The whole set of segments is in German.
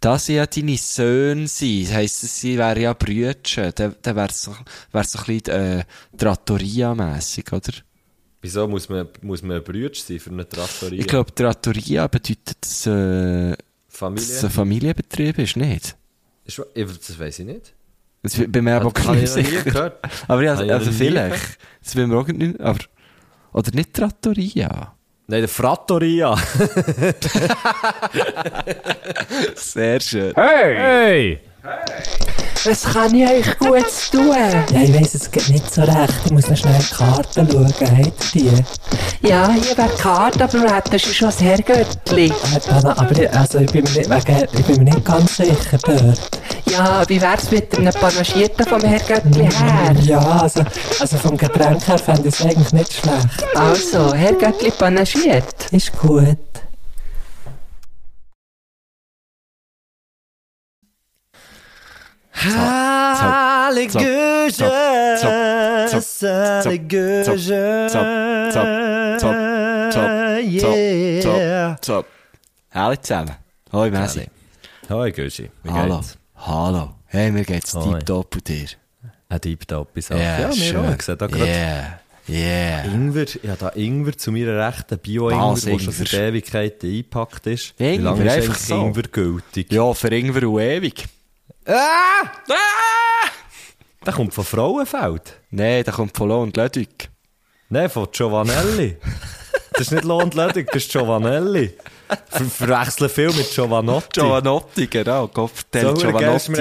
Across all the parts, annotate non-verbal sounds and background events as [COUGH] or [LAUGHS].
da sie ja deine Söhne sind, heisst es, sie wären ja Brütchen, dann, dann wär's so, wär's so ein bisschen, äh, Trattoria-mässig, oder? Wieso muss man, muss man ein Brütsch sein für eine Trattoria? Ich glaube, Trattoria bedeutet, dass, äh, Familie? dass es ein Familienbetrieb ist, nicht? Ist, das weiß ich nicht. Das bin mir aber Das auch habe nicht sicher. Aber ja, also nie vielleicht. Das will wir auch nicht, aber, oder nicht Trattoria. Nein, der Frattoria. [LAUGHS] Sehr schön. Hey! Was kann ich euch Gutes tun? Ja, ich weiss es geht nicht so recht. Ich muss noch schnell die Karten schauen. Habt ihr die? Ja, hier wäre die Karte, aber du hättest schon das Herrgöttli. Aber ich, also, ich, bin mir nicht, wegen, ich bin mir nicht ganz sicher dort. Ja, wie wär's mit einem Panagierten vom Herrgöttli her? Ja, also, also vom Getränk her fände ich es eigentlich nicht schlecht. Also, Herrgöttli panagiert. Ist gut. Hallo zusammen. Hoi Messi. Hoi Güschi, Hallo. Hallo. Hey, mir geht's Hoi. tipptopp und dir? Ein Deep-Top ist auch. Ja, mir auch. Ich sehe da Yeah. Ingwer, ja, da Ingwer zu meiner rechten Bio-Ingwer, der schon seit? Ewigkeiten eingepackt ist. Ingwer, Wie lange ist einfach so. Ingwer gültig? Ja, für Ingwer und ewig. Ah! Der kommt von Frauenfeld. Nee, der kommt von Lohn Ludwig. Nein, von Giovanelli. das ist nicht Lohn Ludwig, das ist Giovanelli. Ver verwechseln viel mit Giovanotti. Giovanotti, genau. Kopfteil So, Giovanotti.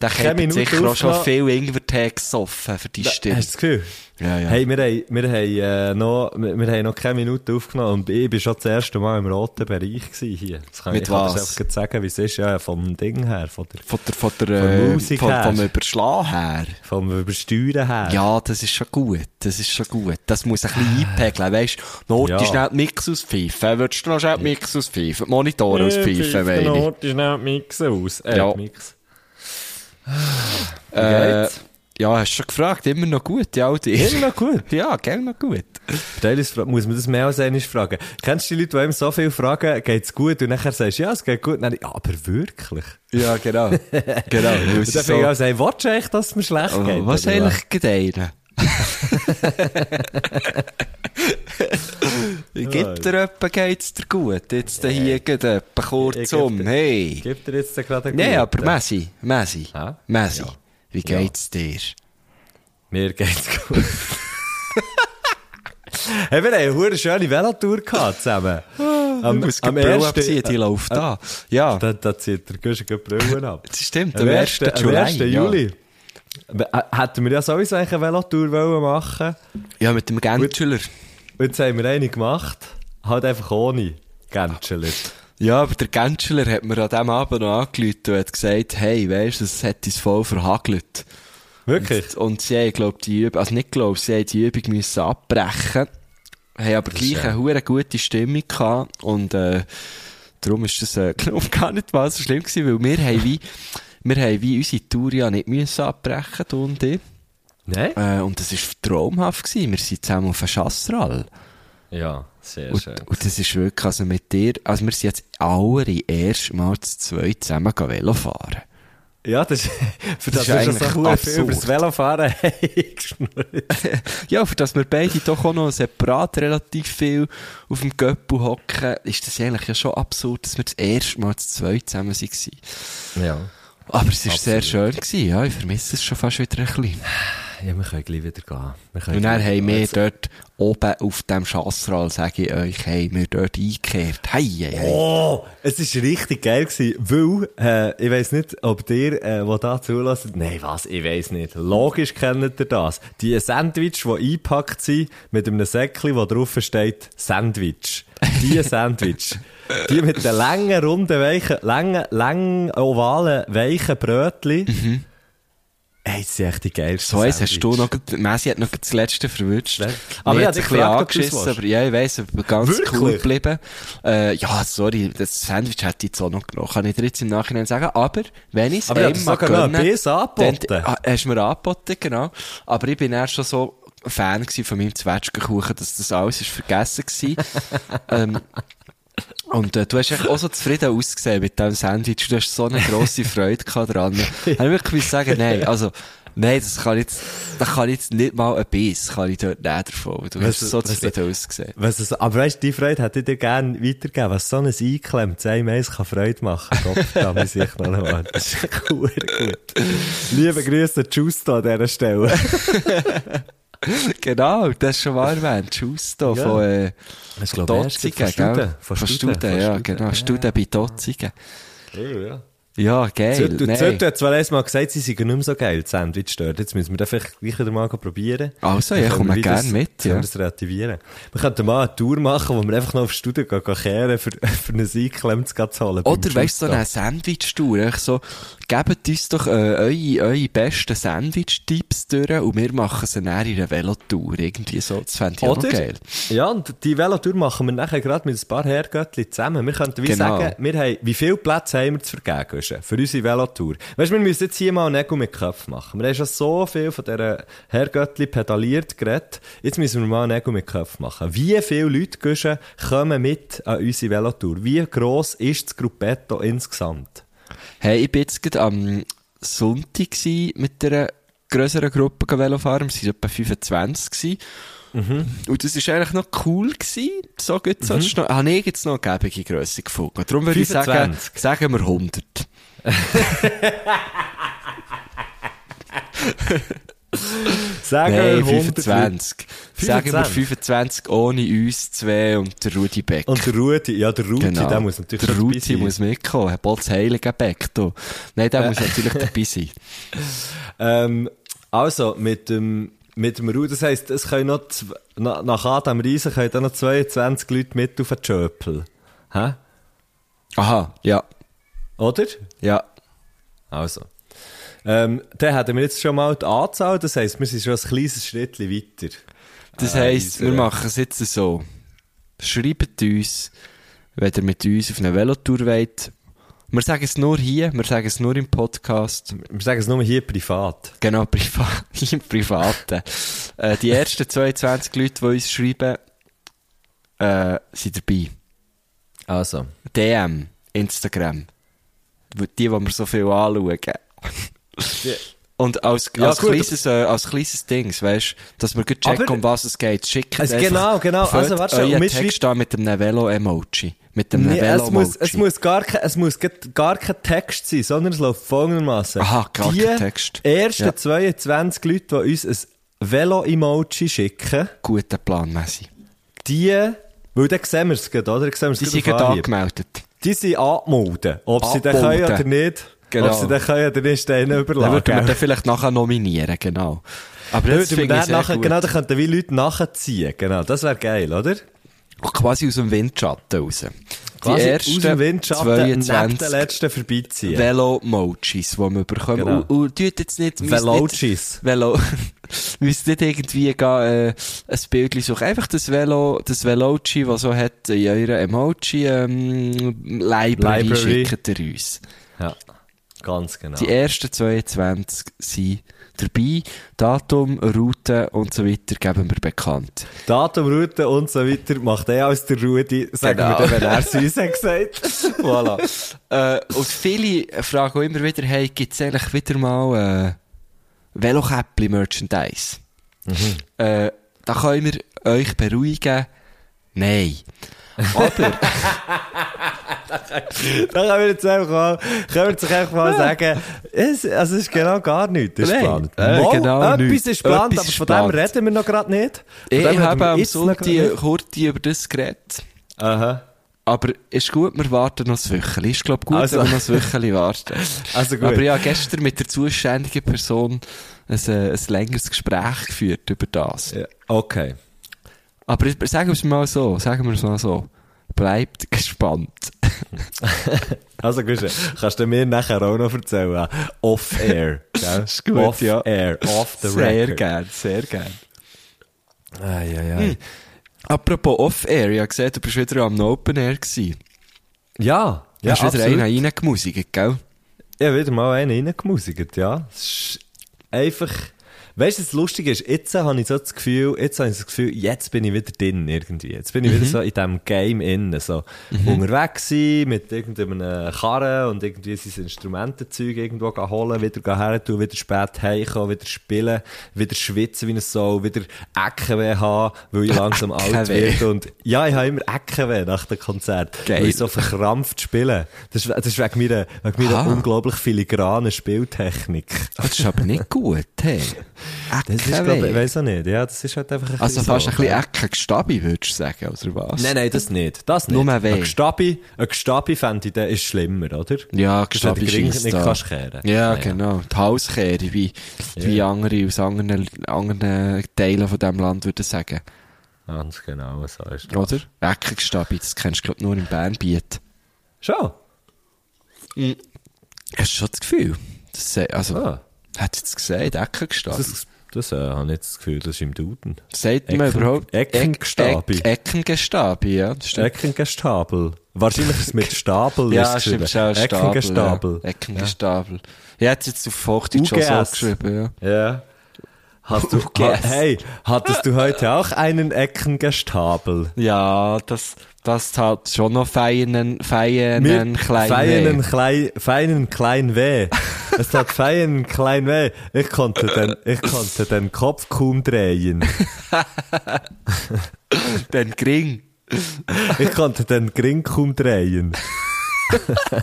Der Minute sicher auch schon viel Ingwer-Tee gesoffen für die Stimme. Hast du das Gefühl? Ja, ja. Hey, wir haben, wir haben, äh, noch, wir, wir haben noch keine Minute aufgenommen und ich bin schon das erste Mal im roten Bereich hier. Das kann Mit ich kann was? gleich sagen, wie es ist, ja, vom Ding her, von der, Von der, von der, Von äh, Musik von, her. vom Überschlagen her. vom Übersteuern her. Ja, das ist schon gut. Das ist schon gut. Das muss ein bisschen einpegeln, weisst du? Not Ja. ist die Mix auspfeifen. Würdest du noch schnell Mix auspfeifen? Die Monitore auspfeifen, meine ich. Not ist nicht Mix aus. Äh, Ja. Mix. Äh? Ja, hast du schon gefragt? Immer noch gut, die. Immer noch gut. [LAUGHS] Ja, gell, noch gut. Fra- muss man das mehr als einmal fragen. Kennst du die Leute, die einem so viel fragen, geht's gut? Und nachher sagst du, ja, es geht gut. Dann, ja, aber wirklich? Ja, genau. genau. [LAUGHS] Und dann fängt ich an, sagen, willst du echt, dass es mir schlecht Oh, geht? was eigentlich gedeihen? [LAUGHS] Gibt dir etwa geht's dir gut? Jetzt hier gerade etwa kurzum. Hey. Gibt dir jetzt gerade einen Nee, guten? aber Messi, Messi? Messi. Ja. Wie [LAUGHS] geht's dir? Mir geht's gut. hey, wir haben eine hure schöne Velotour gehabt zusammen. Am, Du musst am die Brille ersten- abziehen, die läuft da. Ja, Da, da zieht der Guschen die [LAUGHS] Brille ab. das stimmt. Am Am 1. 1. am Juli. 1. Juli. Äh, Hätten wir ja sowieso eine Velotour wollen machen Ja, mit dem Gänschler. Und jetzt haben wir eine gemacht. Halt einfach ohne Gänscheler. Ja, aber der Gänschler hat mir an diesem Abend noch angerufen und hat gesagt, hey, weisst du, es hat uns voll verhagelt. Wirklich? Und sie haben, glaub, die Übung, also nicht glaub, sie haben die Übung müssen abbrechen. Haben aber gleich eine hure gute Stimmung gehabt. Und, äh, darum ist das, äh, [LAUGHS] glaub, gar nicht mal so schlimm gewesen, weil wir haben wie, wir haben wie unsere Tour ja nicht müssen abbrechen, du und ich. Nein? Äh, und das war traumhaft gewesen. Wir sind zusammen auf einem Chassral. Ja, sehr Und, schön. und das ist wirklich, also mit dir, also wir sind jetzt alle erst mal zu zweit zusammen Velo fahren. Ja, das ist, [LAUGHS] für Das das, ist das so cool viel über das Velofahren. [LAUGHS] [LAUGHS] Ja, für das wir beide doch auch noch separat relativ viel auf dem Göppel hocken, ist das eigentlich ja schon absurd, dass wir das erste Mal zu zweit zusammen waren. Ja. Aber es war sehr schön gewesen, ja, ich vermisse es schon fast wieder ein bisschen. Ja, wir können gleich wieder gehen. Und dann haben wir gehen. dort oben auf dem Chassral, sage ich euch, haben wir dort eingekehrt. Hei, hei, hei. Oh, es war richtig geil gewesen, weil, äh, ich weiss nicht, ob ihr, äh, wo da zulässt, nein, was, ich weiss nicht. Logisch kennt ihr das. Die Sandwich, die eingepackt sind, mit einem Säckchen, wo drauf steht, Sandwich. Die [LAUGHS] Sandwich. Die mit den langen, runden, weichen, langen, langen, ovalen, weichen Brötchen. Ey, das sind echt die geilsten So eins hast du noch, Messi hat noch das letzte verwünscht. Ne? Aber ich hat sich ein bisschen angeschissen, aber ja, ich weiss, aber ganz Wirklich? cool geblieben. Äh, ja, sorry, das Sandwich hätte ich jetzt auch noch genommen, kann ich dir jetzt im Nachhinein sagen. Aber, wenn ich es sogar noch ein Biss angeboten. dann, ah, hast du mir angeboten, genau. Aber ich bin erst schon so Fan von meinem Zwetschgenkuchen, dass das alles ist vergessen gewesen. [LAUGHS] ähm, Und äh, du hast echt auch so zufrieden ausgesehen mit diesem Sandwich. Du hast so eine grosse [LAUGHS] Freude dran. Ich habe wirklich sagen, nein, also, nein, das kann jetzt, das kann jetzt nicht mal ein Biss, kann ich dort nicht davon. Du hast so zufrieden ausgesehen. Was es, aber weißt du, die Freude hätte ich dir gerne weitergeben. Was so ein Einklemmt, ein Mais kann Freude machen. Gott, da muss ich noch einmal. [LAUGHS] Das ist cool, gut. Liebe Grüße, Justo an dieser Stelle. [LAUGHS] [LAUGHS] Genau, das ist schon mal erwähnt. Justo Ja. von, äh, Studen. gell? Von Von Studen, Studen, von ja, Studen. genau. Studen bei Dotzigen. Ja, ja. Ja, geil. Nein. Zürtel hat zwar einmal gesagt, sie seien nicht mehr so geil, die Sandwich dort. Jetzt müssen wir das vielleicht gleich wieder mal probieren. Also, ja, können komm wir gerne mit, können ja. wir das reaktivieren. Wir könnten mal eine Tour machen, wo wir einfach noch auf die Studie gehen, gehen kehren, für, [LAUGHS] für einen Einklemm zu zahlen. beim Oder weißt du, so eine Sandwich-Tour. Echt So, gebt uns doch äh, eure, eure besten Sandwich-Tipps durch und wir machen sie dann in einer Velotour. Irgendwie so. Das fände ich auch noch Oder? geil. Ja, und die Velotour machen wir nachher gerade mit ein paar Herrgöttli zusammen. Wir könnten wie Genau. sagen, wir haben, wie viele Plätze haben wir zu vergeben, für unsere Velotour? Weißt du, wir müssen jetzt hier mal Nägel mit Köpfen machen. Wir haben schon so viel von dieser Herrgöttli pedaliert geredet. Jetzt müssen wir mal Nägel mit Köpfen machen. Wie viele Leute, kommen mit an unsere Velotour? Wie gross ist das Gruppetto insgesamt? Hey, ich bin jetzt gerade am Sonntag mit einer grösseren Gruppe Velofahren. Wir waren etwa 25 gsi. Mhm. Und das war eigentlich noch cool gewesen. So. Das ist noch, habe ich jetzt noch eine gebige Grösse gefunden. Darum würde ich sagen, 25. sagen wir 100. [LAUGHS] [LAUGHS] [LAUGHS] Sagen Nein, wir 100 25. Sagen wir 25 ohne uns zwei und der Rudi Beck. Und der Rudi, ja, der Rudi, genau. der muss natürlich Der Rudi muss mitkommen. Herr Bolz Heilige Beck, du. Nein, der Äh. muss natürlich dabei sein. [LAUGHS] Ähm, also, mit dem, mit dem Ruder, das heisst, es können noch, na, nach Adam Riesen können da noch 22 Leute mit auf den Schöpel. Hä? Aha, ja. Oder? Ja. Also. Ähm, dann hätten wir jetzt schon mal die Anzahl, das heisst, wir sind schon ein kleines Schritt weiter. Das Äh, heisst, wir unsere- machen es jetzt so. Schreibt uns, wenn ihr mit uns auf eine Velotour wollt. Wir sagen es nur hier, wir sagen es nur im Podcast. Wir sagen es nur hier privat. Genau, [LAUGHS] privat, im Privaten. äh, die ersten 22 Leute, die uns schreiben, äh, sind dabei. Also. DM, Instagram. Die, die wir so viel anschauen. Und als, Ja, als, gut. kleines, äh, als kleines Ding, weißt dass wir gut checken, um was es geht. Schickt Also genau, genau. Also, warte euren Text an mit einem Velo-Emoji. Mit einem Nee, es muss, Velo-Emoji. es muss gar kein, es muss gar kein Text sein, sondern es läuft folgendermaßen. Aha, gar die kein Text. ersten Ja. 22 Leute, die uns ein Velo-Emoji schicken, Guter Plan, Messi. die, weil dann sehen wir es gerade, oder? Dann sehen Die sind angemeldet. Die sind angemeldet. Ob sie dann Angemeldet. können oder nicht. Genau. Ob sie dann können oder nicht, Dann überlassen. würden wir den vielleicht nachher nominieren, genau. Aber Dann das würden wir dann nachher, gut. genau, dann könnten wie Leute nachziehen. Genau, das wäre geil, oder? Quasi aus dem Windschatten raus. Die Quasi ersten aus dem Windschatten neben 22 den letzten vorbeiziehen. Velo-Mojis, die wir bekommen. Genau. Und, und tut jetzt nicht... Velojis. Velo. [LAUGHS] müsst nicht irgendwie gehen, äh, ein Bild suchen. Einfach das Velo, das Veloci, was so hat in eurer Emoji, ähm, Library, Library. schickt ihr uns. Ja, ganz genau. Die ersten 22 sind dabei. Datum, Route und so weiter geben wir bekannt. Datum, Route und so weiter macht er als der Rudi, sagen Genau. wir dann, wenn er es uns hat gesagt. [LAUGHS] Voilà. äh, und viele fragen auch immer wieder, hey, gibt's eigentlich wieder mal, äh, Velokäppli-Merchandise? Äh, da können wir euch beruhigen. Nein. Aber, Dann können wir jetzt einfach mal, können wir jetzt einfach mal sagen, es, also es ist genau gar nichts, das ist geplant. äh, Mal, genau etwas nichts. ist geplant, aber von dem reden wir noch gerade nicht. Von ich habe am Sonntag kurz über das geredet. Aha. Aber ist gut, wir warten noch ein Wöchchen. Ist, glaub gut, Also- wenn wir noch ein Wöchchen warten. [LAUGHS] Also gut. Aber ja, gestern mit der zuständigen Person ein, äh, ein längeres Gespräch geführt über das. Ja, Okay. Aber sagen wir es mal so, sagen wir es mal so. Bleibt gespannt. [LAUGHS] Also gut, kannst du mir nachher auch noch erzählen. Off-air. Ist gut, ja. Off-air. Off the sehr record. gern, sehr gern. Ai, ai, ai. Hm. Apropos Off-Air, ich habe gesehen, du bist wieder am Open Air gewesen. Ja. Du Ja, hast wieder absolut. einen reingemusikt, gell? Ich habe wieder mal einen reingemusikt, ja. Es ist einfach, Weißt du, das Lustige ist, jetzt habe ich so das Gefühl, jetzt habe ich das Gefühl, jetzt bin ich wieder drin irgendwie. Jetzt bin ich wieder so in diesem Game innen, so unterwegs sein, mit irgendeinem Karren und irgendwie sein Instrumentenzeug irgendwo holen, wieder her tun, wieder spät heimkommen, wieder spielen, wieder schwitzen wie ein Soul, wieder Eckenweh haben, weil ich [LAUGHS] langsam alt werde und, ja, ich habe immer Eckenweh nach dem Konzert. Geil. Weil ich so verkrampft spiele. Das das ist wegen meiner, wegen meiner Ah. unglaublich filigranen Spieltechnik. Das ist aber nicht gut, hey. [LAUGHS] Das ist, Eckenweh. glaub, ich weiss auch nicht. Ja, das ist halt einfach ein Also fast so. ein bisschen Eckenstabi, würdest du sagen, oder was? Nein, nein, das nicht. Das nicht. Nur weh. Ein Gestabi, ein Gestabi fände ich, der ist schlimmer, oder? Ja, ist, Gestabi scheisst nicht da. kannst kehren. Ja, genau. Die Hauskehre, wie, wie andere aus anderen, anderen Teilen von diesem Land würden sagen. Ganz genau, so ist das. Oder? Eckenstabi, das kennst du, glaub nur im Bernbiet. Schon? Hast du schon das Gefühl? Das, also, Ah. Hat jetzt gesagt, Eckenstabi. Das, das äh, habe ich jetzt das Gefühl, das ist im Duden. Sagt man Ecken- überhaupt? Eckengestabi. Eck, Eckengestabi, ja. Eckengestapel. Wahrscheinlich ist es mit Stapel Ja, ist stimmt, schon ein Stapel. Eckengestapel. Ja. Eckengestapel. Ja, hat jetzt auf Hochdeutsch schon so geschrieben, ja. Ja. Hast du, ha, hey, hattest du heute auch einen Eckengestapel? Ja, das, das hat schon noch feinen, feinen, kleinen feinen, Weh. klein, feinen klein weh. Es hat feinen klein weh. Ich konnte den, ich konnte den Kopf kaum drehen. [LAUGHS] Den Gring. Ich konnte den Gring kaum drehen. [LAUGHS]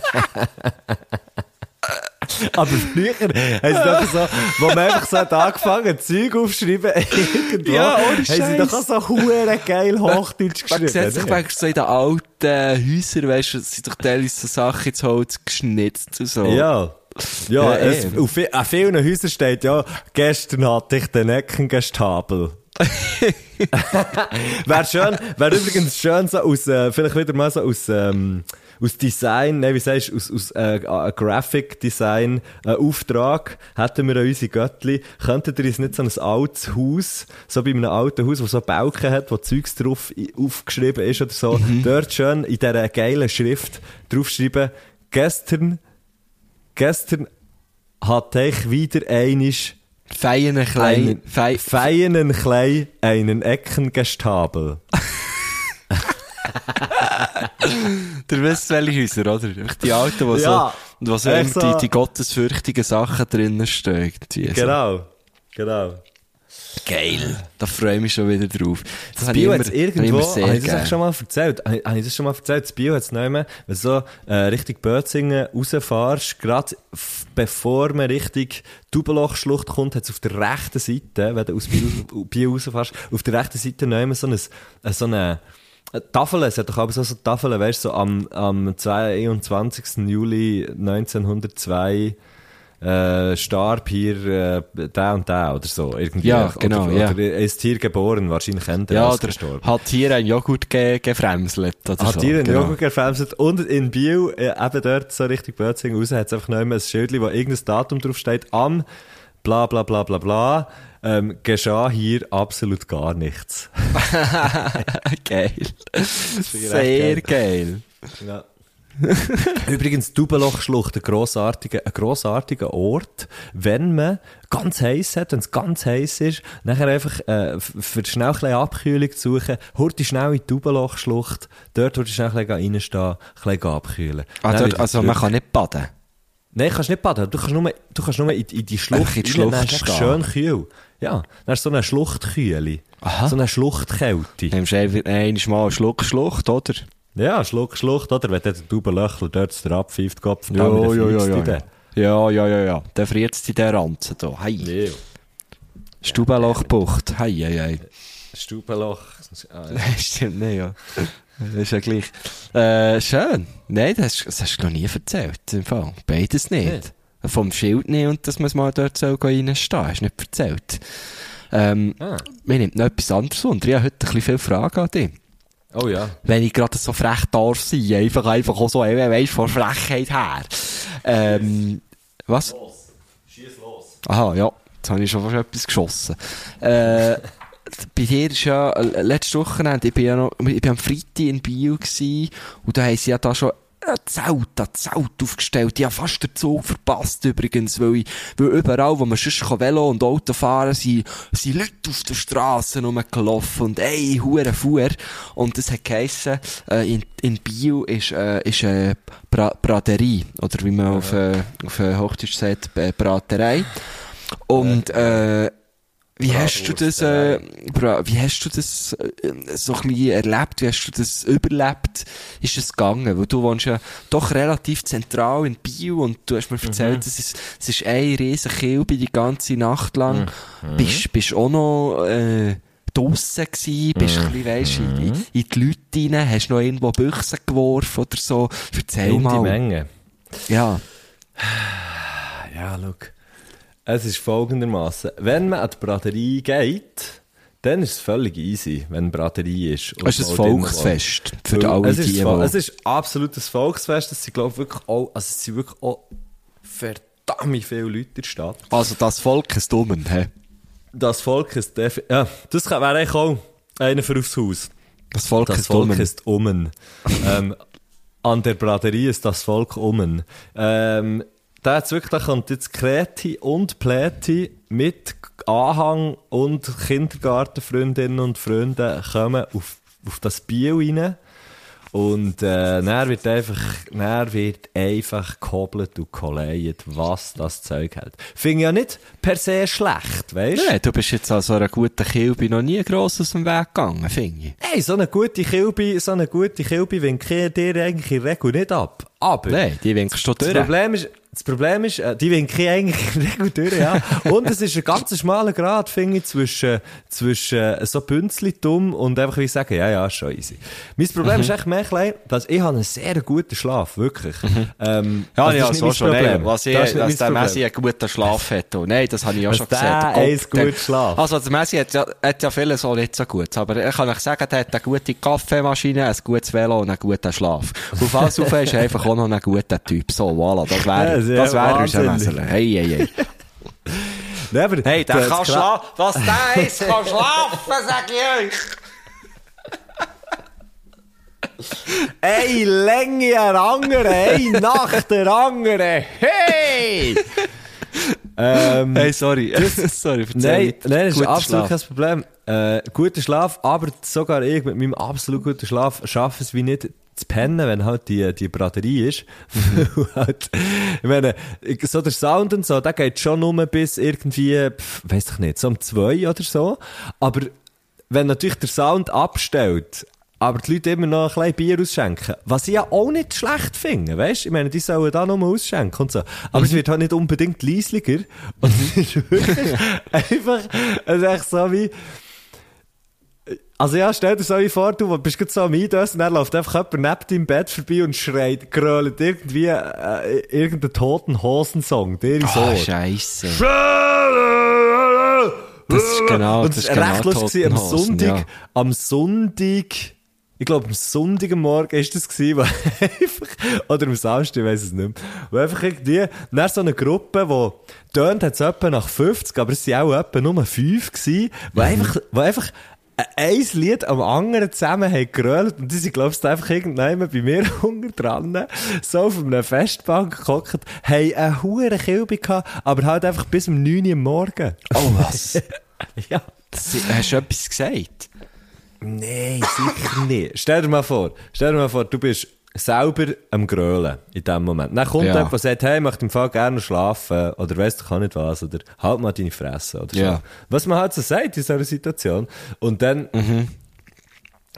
[LAUGHS] Aber früher haben sie doch so, wo man einfach so hat angefangen, Zeug aufschreiben, [LAUGHS] irgendwo, Ja, ohne haben sie doch auch so hure geil Hochdeutsch Man geschrieben. sieht sich manchmal so in den alten Häusern, weißt du, sind doch teilweise so Sachen ins Holz geschnitzt und so. Ja. Ja, Ja, es, auf, an vielen Häusern steht ja, gestern hatte ich den Eckengestapel. [LAUGHS] wäre schön, wäre übrigens schön so aus, äh, vielleicht wieder mal so aus, ähm, aus Design, nein, wie sagst du, aus, aus äh, äh, Graphic Design äh, Auftrag hätten wir an unsere Göttli, könntet ihr uns nicht so ein altes Haus, so bei einem alten Haus, das so Balken hat, wo Zeugs drauf aufgeschrieben ist oder so, dort schön in dieser geilen Schrift draufschreiben, gestern, gestern hatte ich wieder einisch Feinen kleinen, einen fei, feinen klein einen Eckengestapel. [LAUGHS] Du wisst, welche Häuser, oder? Die alten, wo Ja, so, wo so irgendwie so. die gottesfürchtigen Sachen drinnen stehen. so. Genau, genau. Geil. Da freue ich mich schon wieder drauf. Das, Das Bio hat irgendwo, habe ich das schon mal erzählt? Habe habe ich das schon mal erzählt? Das Bio hat es nicht mehr, wenn du so äh, Richtung Bözingen rausfährst, gerade bevor man Richtung Dubelochschlucht kommt, hat es auf der rechten Seite, wenn du aus Bio, Bio rausfährst, auf der rechten Seite noch immer so eine, äh, so eine Tafeln, es hat doch aber so, so Tafeln, weißt du, so am, am 22. Juli 1902 äh, starb hier äh, der und der oder so. Irgendwie. Ja, genau, oder, ja. Oder ist hier geboren, wahrscheinlich er Ja, oder gestorben. hat hier ein Joghurt ge gefremselt oder Hat so. hier einen genau. Joghurt gefilmt und in Biel, äh, eben dort so Richtung Bözing raus, hat es einfach noch immer ein Schild, wo irgendein Datum draufsteht, am bla bla bla bla bla, ähm, geschah hier absolut gar nichts. [LAUGHS] geil. ich Sehr recht geil. Ja. [LAUGHS] Übrigens, Dubelochschlucht, ein grossartiger, ein grossartiger Ort, wenn man ganz heiß hat, wenn es ganz heiß ist, nachher einfach äh, für schnell ein bisschen Abkühlung zu suchen, hurt die schnell in die Dubelochschlucht, dort hurt die schnell ein bisschen reinstehen, ein bisschen abkühlen. Ah, dort, also man zurück. kann nicht baden. Nein, du kannst nicht baden, du kannst nur, du kannst nur in, in die Schlucht, in die rein, dann Schlucht stehen. schön kühl. Ja, dann ist so eine Schluchtkühle. Aha. So eine Schluchtkälte. Nimmst du einfach einmal mal einen Schluck Schlucht, oder? Ja, Schluck, Schlucht, oder? Wenn der Dubenlöchler dort der abpfeift, Kopf, Ja, ja, ja, ja. ja. Ja, ja, ja, ja. Dann friert es in der Ranzen da. Hei. Ja. Stubenlochbucht. Hei, hei, hei. Stubenloch. Ah, [LAUGHS] ja. Stimmt nicht, ja. Das ist ja gleich. Äh, schön. Nein, das, das hast du noch nie erzählt, im Fall. Beides nicht. Vom Schild nicht und dass man es mal dort soll reinstehen soll, hast du nicht erzählt. Ähm, Ah. mir nimmt noch etwas anderes unter. Ich habe heute ein bisschen viele Fragen an dich. Oh ja. Wenn ich gerade so frech darf sein, einfach, einfach auch so, äh, weisst, von Frechheit her. Ähm, was? Schieß los. Aha, ja. Jetzt habe ich schon fast etwas geschossen. Äh, bei dir ist ja, äh, letztes Wochenende, ich bin ja noch, ich bin am Freitag in Bio gewesen, und da haben sie ja da schon ein Zelt, ein Zelt aufgestellt. Ich habe fast den Zug verpasst übrigens, weil, ich, weil überall, wo man sonst Velo und Auto fahren sind, sind Leute auf der Straße rumgelaufen und ey, hure fuhr. Und das hat geheissen, äh, in, in Bio ist, äh, ist äh, Bra Braterie, oder wie man auf, äh, auf äh, Hochdeutsch sagt, äh, Braterei. Und, äh, wie hast du das, äh, bra, wie hast du das äh, so ein bisschen erlebt? Wie hast du das überlebt? Ist es gegangen? Weil du wohnst ja doch relativ zentral in Bio und du hast mir erzählt, es ist, ist ein riesen Kilbe die ganze Nacht lang. Bist, bist auch noch, äh, draussen gsi, bist ein bisschen, weisst, in, in die Leute rein, hast noch irgendwo Büchsen geworfen oder so. Erzähl In die mal. Menge. Ja. Ja, schau. Es ist folgendermaßen: Wenn man an die Braterie geht, dann ist es völlig easy, wenn eine Braterie ist. und Es ist ein Volksfest. Für Weil alle es ist, die, die- es ist absolut ein Volksfest. Es sind, glaube ich, wirklich auch, also es sind wirklich auch verdammt viele Leute in der Stadt. Also das Volk ist dumm, hä? Das Volk ist defi- ja, das kann- wäre eigentlich auch einer für aufs Haus. Das Volk Das ist Volk dumm. ist ummen. ähm, an der Braterie ist das Volk ummen. Ähm, da hat's wirklich, da kommt jetzt Kreti und Pläti mit Anhang und Kindergartenfreundinnen und Freunde kommen auf, auf das Biel rein. Und, äh, dann wird einfach, dann wird einfach gehobelt und geleiert, was das Zeug hält. Finde ich ja nicht per se schlecht, weißt Nee, du bist jetzt an so einer guten Kilbe noch nie gross aus dem Weg gegangen, finde ich. Hey, so eine gute Kilbe, so eine gute Kilbe winke ich dir eigentlich in der Regel nicht ab. Aber, Nein, die winkst du das durch. Problem ist, das Problem ist, äh, die winke ich eigentlich in der Regel durch, ja. Und es ist ein ganz schmaler Grad, finde ich, zwischen, zwischen äh, so Bünzli dumm und einfach wie sagen, ja, ja, ist schon easy. Mein Problem Mhm. ist echt mehr klein, dass ich habe einen sehr guten Schlaf, wirklich. Ähm, Ja, ja, das ist so schon. Nein, Problem. was ich, Das ist dass der. Messi einen guten Schlaf hat. Oh, nein, das habe ich auch Dass schon der gesehen. eins gut schlaft. Also, der Messi hat ja, hat ja vieles auch nicht so gut. Aber ich kann euch sagen, der hat eine gute Kaffeemaschine, ein gutes Velo und einen guten Schlaf. Auf alles auf ist er einfach auch noch ein guter Typ. So, voilà, das Ja, wäre, [LAUGHS] sehr das wäre unser. Messerle. Hey, hey, hey. [LAUGHS] Nee, aber Hey, der das- kann das- schlafen. Was der ist, kann [LAUGHS] schlafen, sag ich euch. Ey, Länge der andere, ey, nach der andere, hey! ähm, Hey, sorry. [LAUGHS] sorry, erzähl nein, nein, das ist absolut Schlaf. kein Problem. Äh, guter Schlaf, aber sogar ich mit meinem absolut guten Schlaf schaffe es wie nicht zu pennen, wenn halt die, die Braterie ist. [LAUGHS] halt, ich meine, so der Sound und so, der geht schon nur bis irgendwie, weiss ich nicht, so um zwei oder so. Aber wenn natürlich der Sound abstellt, aber die Leute immer noch ein kleines Bier ausschenken, was ich ja auch nicht schlecht finde, weißt? Ich meine, die sollen da nochmal ausschenken und so. Aber es wird halt nicht unbedingt leislicher. Und es ist wirklich [LAUGHS] einfach, es ist echt so wie, also ja, stell dir so wie vor, du bist gerade so am Eindösen, dann läuft einfach jemand neben deinem Bett vorbei und schreit, grölt irgendwie, äh, irgendeinen toten Hosensong, dir ins Ah, Ohr. Scheisse. Das ist genau, Und das es ist war genau recht lustig am Sonntag, ja. am Sonntag, ich glaube am Sonntag am Morgen ist das gewesen, wo [LAUGHS] einfach, oder am Samstag, ich weiss es nicht mehr, wo einfach irgendwie, dann so eine Gruppe, wo, tönt hat es etwa nach 50, aber es sind auch etwa nur 5 gewesen, wo Mhm. einfach, wo einfach, ein Lied am anderen zusammen haben gerölt und die sind, glaubst du, einfach irgendwann bei mir [LAUGHS] unten dran, so auf einer Festbank gehockt, haben eine hure Kilbe gehabt, aber halt einfach bis um 9 Uhr am Morgen. Oh, was? [LAUGHS] Ja. Das- Hast du etwas gesagt? Nein, sicher nicht. Stell dir mal vor, stell dir mal vor, du bist selber am Grölen in dem Moment. Dann kommt Ja. jemand, der sagt, hey, ich möchte im Fall gerne schlafen, oder weißt du, kann nicht was, oder halt mal deine Fresse, oder so. Ja. Was man halt so sagt in so einer Situation. Und dann,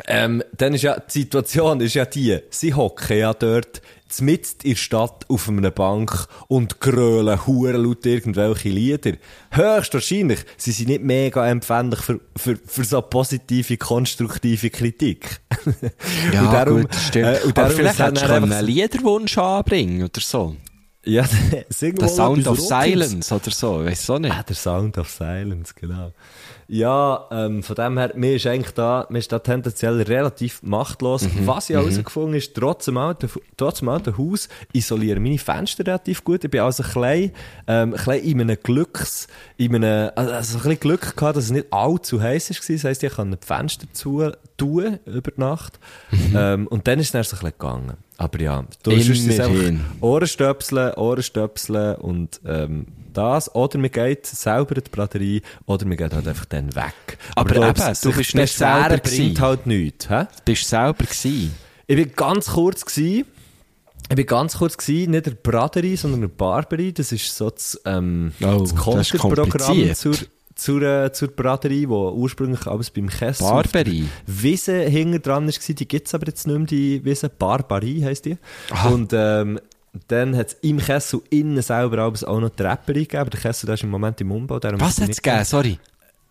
ähm, dann ist ja, die Situation ist ja die, sie hocken ja dort mitten in der Stadt auf einer Bank und grölen hure laut irgendwelche Lieder. Höchstwahrscheinlich, sie sind nicht mega empfänglich für, für, für so positive, konstruktive Kritik. Ja, und darum, gut, stimmt. äh, und darum vielleicht hättest du einen Liederwunsch anbringen oder so. Ja, [LAUGHS] sing Der Sound of. Silence oder so, weißt du nicht. Ah, der Sound of Silence, genau. Ja, ähm, von dem her, mir ist eigentlich da, mir ist da tendenziell relativ machtlos. Was ich herausgefunden ist, trotz dem alten, trotz dem alten Haus isolieren meine Fenster relativ gut. Ich bin also klein, ähm, klein in einem Glücks, in einem, also ein bisschen Glück gehabt, dass es nicht allzu heiß war. Das heisst, ich kann die Fenster zu tun über die Nacht. Ähm, und dann ist es dann so ein bisschen gegangen. Aber ja, du Immerhin. Ohrenstöpseln, Ohrenstöpseln und ähm, das. Oder man geht selber in die Braterie oder man geht halt einfach dann weg. Aber glaubst, eben, du bist nicht selber gewesen. halt nichts. Hä? Bist du selber gewesen? Ich bin ganz kurz gsi. Ich bin ganz kurz gsi, nicht der Braterie, sondern der Barberie. Das ist so das, ähm, Oh, das Konterprogramm zur, zur, äh, zur Braterie, wo ursprünglich alles beim Kessel Barberie? Wiese hinter dran war, die gibt's aber jetzt nicht mehr, die Wiese. Barbarie heisst die. Aha. Und, ähm, dann hat es im Kessel innen selber abends auch noch die Rapperie gegeben. Aber der Kessel der ist im Moment im Umbau. Was hat es gegeben? Sorry.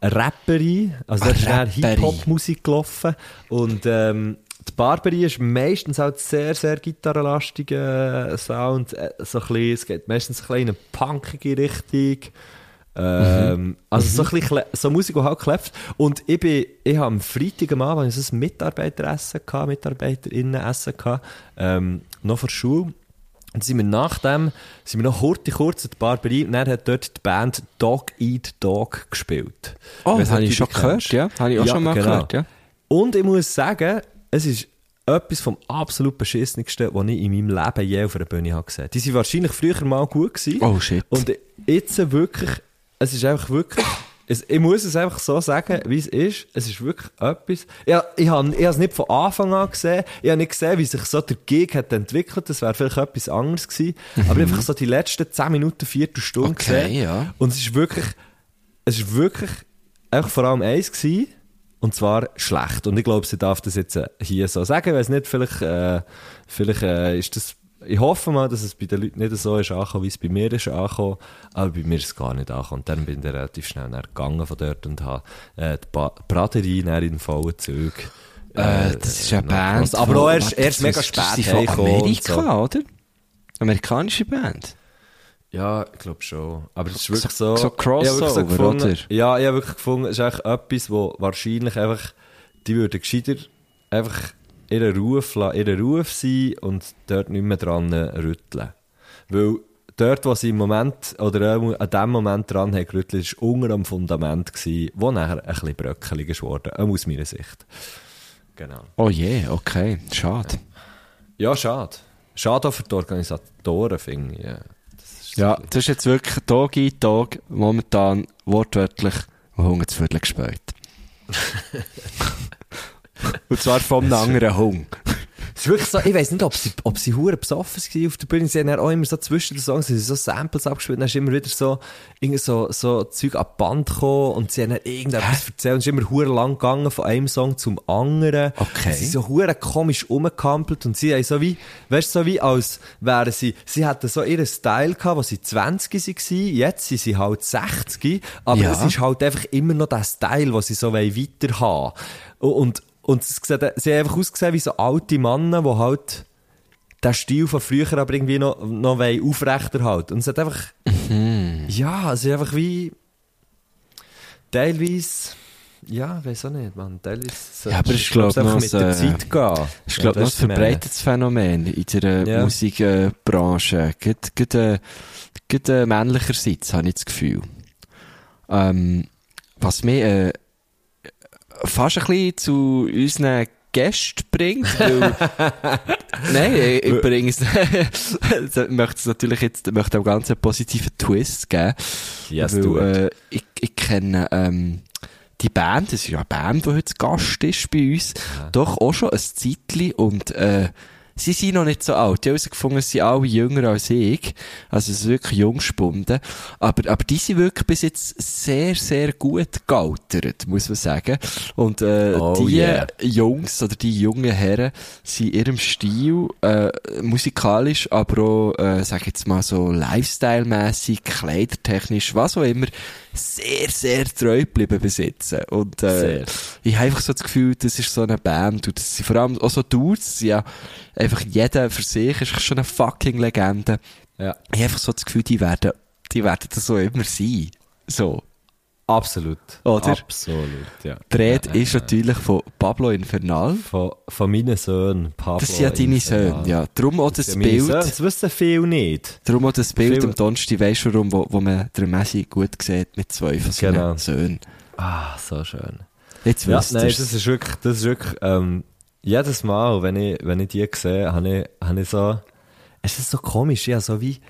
Rapperie, also da Eine ist. Hip-Hop-Musik gelaufen und ähm, die Barberie ist meistens halt sehr, sehr gitarrenlastiger Sound, äh, so ein bisschen, es geht meistens ein bisschen in eine punkige Richtung, ähm, also so ein bisschen, so Musik, die halt klepft und ich bin, ich habe am Freitag am Abend so ein Mitarbeiteressen gehabt, Mitarbeiterinnen-Essen gehabt, ähm, noch vor der Schule und sind wir nach dem, sind wir noch kurz, kurz in die Barberie und dann hat dort die Band Dog Eat Dog gespielt. Oh, das habe ich schon gehört, kennst. ja. Habe ich auch schon mal genau. gehört, ja. Und ich muss sagen, es ist etwas vom absolut beschissensten, was ich in meinem Leben je auf einer Bühne habe gesehen. Die waren wahrscheinlich früher mal gut gewesen. Oh, shit. Und jetzt wirklich, es ist einfach wirklich, es, ich muss es einfach so sagen, wie es ist. Es ist wirklich etwas. Ja, ich habe ich es nicht von Anfang an gesehen. Ich habe nicht gesehen, wie sich so der Gig hat entwickelt. Das wäre vielleicht etwas anderes gewesen. Aber einfach so die letzten 10 Minuten, Viertelstunde Mhm. Okay, gesehen. ja. Und es ist wirklich, es ist wirklich einfach vor allem eins gewesen. Und zwar schlecht. Und ich glaube, sie darf das jetzt äh, hier so sagen. Ich weiß nicht, vielleicht, äh, vielleicht äh, ist das. Ich hoffe mal, dass es bei den Leuten nicht so ist angekommen, wie es bei mir ist angekommen. Aber bei mir ist es gar nicht angekommen. Und dann bin ich relativ schnell gegangen von dort und habe äh, die ba Braterie dann in vollen Zug. Äh, das ist eine Band. Aber auch erst, erst mega ist- spät das sind von Amerika, oder? Amerikanische Band. Ja, ich glaube schon. Aber es ist wirklich so... so Crossover, hab wirklich gefunden, oder? Ja, ich habe wirklich gefunden, es ist eigentlich etwas, wo wahrscheinlich einfach, die würden gescheiter einfach ihren Ruf, la- ihren Ruf sein und dort nicht mehr dran rütteln. Weil dort, wo sie im Moment, oder an dem Moment dran haben gerüttelt, war unter am Fundament gewesen, wo nachher ein bisschen bröckelig ist worden, aus meiner Sicht. Genau. Oh je, okay. Schade. Ja, schade. Schade auch für die Organisatoren, finde ich. Ja. Das ist Ja, das ist jetzt wirklich Tag in Tag momentan wortwörtlich Hunger zu Viertel gespielt. Und zwar vom [LAUGHS] einem anderen Hung. Es ist wirklich so, ich weiss nicht, ob sie, ob sie hure besoffen waren auf der Bühne. Sie haben dann auch immer so zwischen den Songs, sie so Samples abgespielt, dann ist immer wieder so, irgendwie so, so Zeug an die Band gekommen und sie haben dann irgendetwas erzählt und es ist immer hure lang gegangen von einem Song zum anderen. Okay. Sie sind so hure komisch rumgekampelt und sie haben so wie, weißt du, so wie als wären sie, sie hatten so ihren Style gehabt, wo sie 20 waren, jetzt sind sie halt 60, aber Ja. es ist halt einfach immer noch der Style, den sie so wollen weiter haben. Und, und es sieht, sie haben einfach ausgesehen wie so alte Männer, die halt den Stil von früher aber irgendwie noch, noch aufrechterhalten. Und es hat einfach, ja, es ist einfach wie, teilweise, ja, weiß auch nicht, man, teilweise, Ja, aber ich glaub's glaub, einfach noch mit der so, äh, Zeit gehen. Ich glaube, Ja, noch ein das ist verbreitetes Phänomen in der Ja. Musikbranche. Gerade äh, männlicherseits, habe ich das Gefühl. Ähm, was mich äh, fast ein bisschen zu unseren Gästen bringt, weil, [LAUGHS] nein, ich, ich bringe es, [LAUGHS] möchte es natürlich jetzt, möchte auch ganz einen positiven Twist geben. Yes, weil, it. äh, ich, ich kenne, ähm, die Band, das ist ja eine Band, die heute Gast ist bei uns, doch auch schon ein Zeitchen und, äh, sie sind noch nicht so alt. Die haben herausgefunden, sie sind alle jünger als ich. Also, es ist wirklich jungspunden. Aber, aber die sind wirklich bis jetzt sehr, sehr gut gealtert, muss man sagen. Und, äh, Oh, die yeah. Jungs oder die jungen Herren sind in ihrem Stil, äh, musikalisch, aber auch, äh, sag ich jetzt mal so Lifestyle-mässig, kleidertechnisch, was auch immer, sehr, sehr treu geblieben besitzen. Und, äh, Sehr. ich habe einfach so das Gefühl, das ist so eine Band, und das sind vor allem auch so Dudes, ja, einfach jeder für sich ist schon eine fucking Legende. Ja. Ich habe einfach so das Gefühl, die werden, die werden das so immer sein. So. Absolut. Oder? Absolut, ja. Die Rede Ja, ist natürlich von Pablo Infernal. Von, von meinen Söhnen, Pablo. Das sind ja deine. Söhne, ja. Darum auch das Das Bild. Söhne, Das wissen viele nicht. Darum auch das Bild Viel- am Donnerstag, weisst du warum, wo, wo man den Messi gut sieht mit zwei von seinen Genau. Söhnen. Ah, so schön. Jetzt Ja, nein, das ist wirklich, das ist wirklich, ähm, jedes Mal, wenn ich, wenn ich die sehe, habe ich, habe ich so, es ist so komisch, ja, so wie,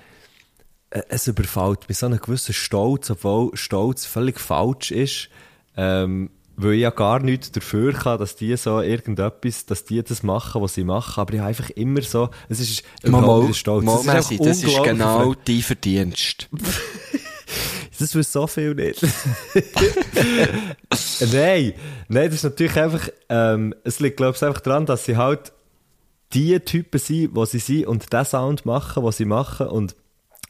äh, es überfällt mich so einen gewissen Stolz, obwohl Stolz völlig falsch ist, ähm, weil ich ja gar nichts dafür kann, dass die so irgendetwas, dass die das machen, was sie machen, aber ich habe einfach immer so, es ist überhaupt Mal, Stolz. mal, Messi, einfach das ist genau dein Verdienst. [LAUGHS] Das wissen so viel nicht. [LAUGHS] nein, nein, das ist natürlich einfach, ähm, es liegt, glaube ich, einfach daran, dass sie halt die Typen sind, die sie sind und den Sound machen, was sie machen und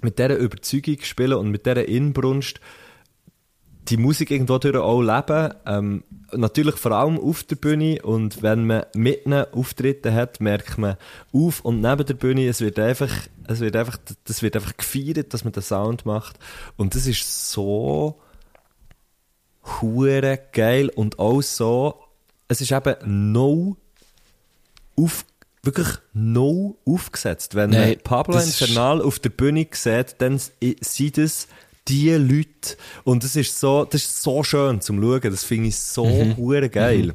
mit dieser Überzeugung spielen und mit dieser Inbrunst die Musik irgendwo durch auch leben. Ähm, natürlich vor allem auf der Bühne und wenn man mit ihnen Auftritte hat, merkt man auf und neben der Bühne, es wird einfach, es wird einfach, das wird einfach gefeiert, dass man den Sound macht und das ist so hure geil und auch so, es ist eben no auf, wirklich no aufgesetzt. Wenn Nein, man Pablo Infernal auf der Bühne sieht, dann sind es die Leute. Und das ist so, das ist so schön zum Schauen. Das finde ich so hure geil. Wie,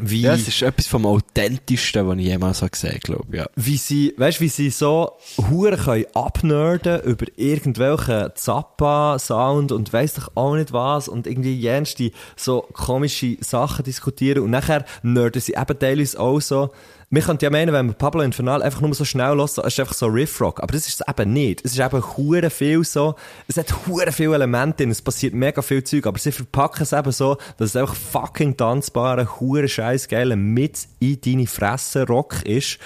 Mhm. Ja, es ist etwas vom Authentischsten, was ich jemals habe gesehen glaube ja. wie sie, weißt, wie sie so hure können abnerden über irgendwelchen Zappa-Sound und weiss doch auch nicht was und irgendwie jenste so komische Sachen diskutieren und nachher nerden sie eben teilweise auch so, wir könnten ja meinen, wenn man Pablo Infernal einfach nur so schnell es ist einfach so Riffrock, aber das ist es eben nicht. Es ist eben hure viel so, es hat hure viele Elemente drin, es passiert mega viel Zeug, aber sie verpacken es eben so, dass es einfach fucking tanzbarer, hure scheiß geiler mit in deine Fresse Rock ist.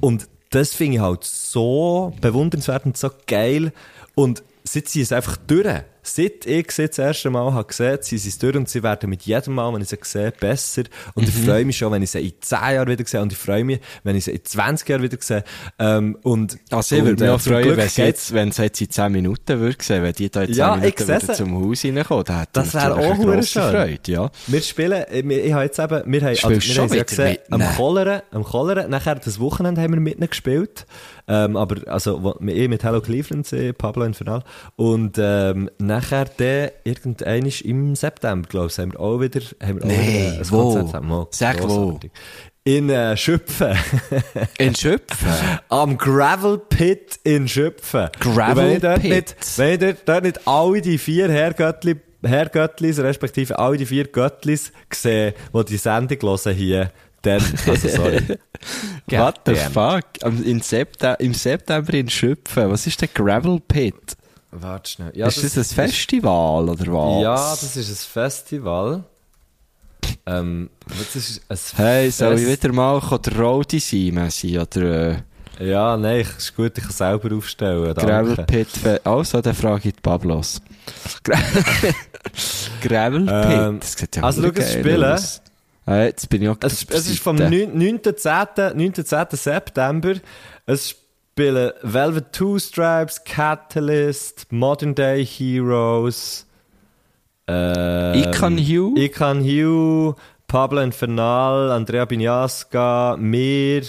Und das finde ich halt so bewundernswert und so geil. Und sie es einfach durch. Seit ich sie das erste Mal habe gesehen, sind sie es durch und sie werden mit jedem Mal, wenn ich sie sehe, besser. Und ich freue mich schon, wenn ich sie in 10 Jahren wieder sehe und ich freue mich, wenn ich sie in 20 Jahren wieder sehe. Ähm, und, Also ich würde mich äh, auch freuen, wenn sie jetzt, wenn sie jetzt in 10 Minuten würde sehen, wenn die da in 10 Ja, ich Minuten wieder zum Haus reinkommen, dann hätte Das wäre auch eine. Freude, ja. Wir spielen, äh, wir- ich habe jetzt eben, wir haben, also, wir haben ja gesehen, am Nein. Chollern, am Chollern, nachher das Wochenende haben wir mit ihnen gespielt, ähm, aber, also, wo, ich mit Hello Cleveland, sie, Pablo Infernal, und, ähm, nachher dann, irgendein im September, glaube ich, haben wir auch wieder, haben wir auch Nee, wieder ein wo? Konzert zusammen. Oh, Sag wo. grossartig. In, äh, Schüpfen. [LAUGHS] In Schöpfen? Am Gravel Pit in Schöpfen. Gravel wenn dort Pit? Nicht, wenn ich dort, dort nicht alle die vier Herrgöttli, Herrgöttlis, respektive alle die vier Göttlis sehe, die die Sendung hören hier, dann, [LAUGHS] also sorry. [LAUGHS] What the fuck? In September, Im September in Schöpfen, was ist der Gravel Pit? Warte schnell. Ja, ist das, ein Festival oder was? Ja, das ist ein Festival. Ähm, das ist ein Hey, soll ich wieder mal der Roadie sein? Oder äh, Ja, nein, ich- ist gut, ich kann selber aufstellen. Gravel danke. Pit? Fe- Also, dann frage ich die Pablos. Gra [LAUGHS] Gravel Pit? Ähm, das sieht ja also, schau, geil spielen. aus. Äh, jetzt bin ich auch Es, es ist vom Seite. 9.10. 9.10. September. Es spielen Velvet Two Stripes, Catalyst, Modern Day Heroes, ähm, Ican Hugh? Ican Hugh, Pablo Infernal, Andrea Bignasca, mir,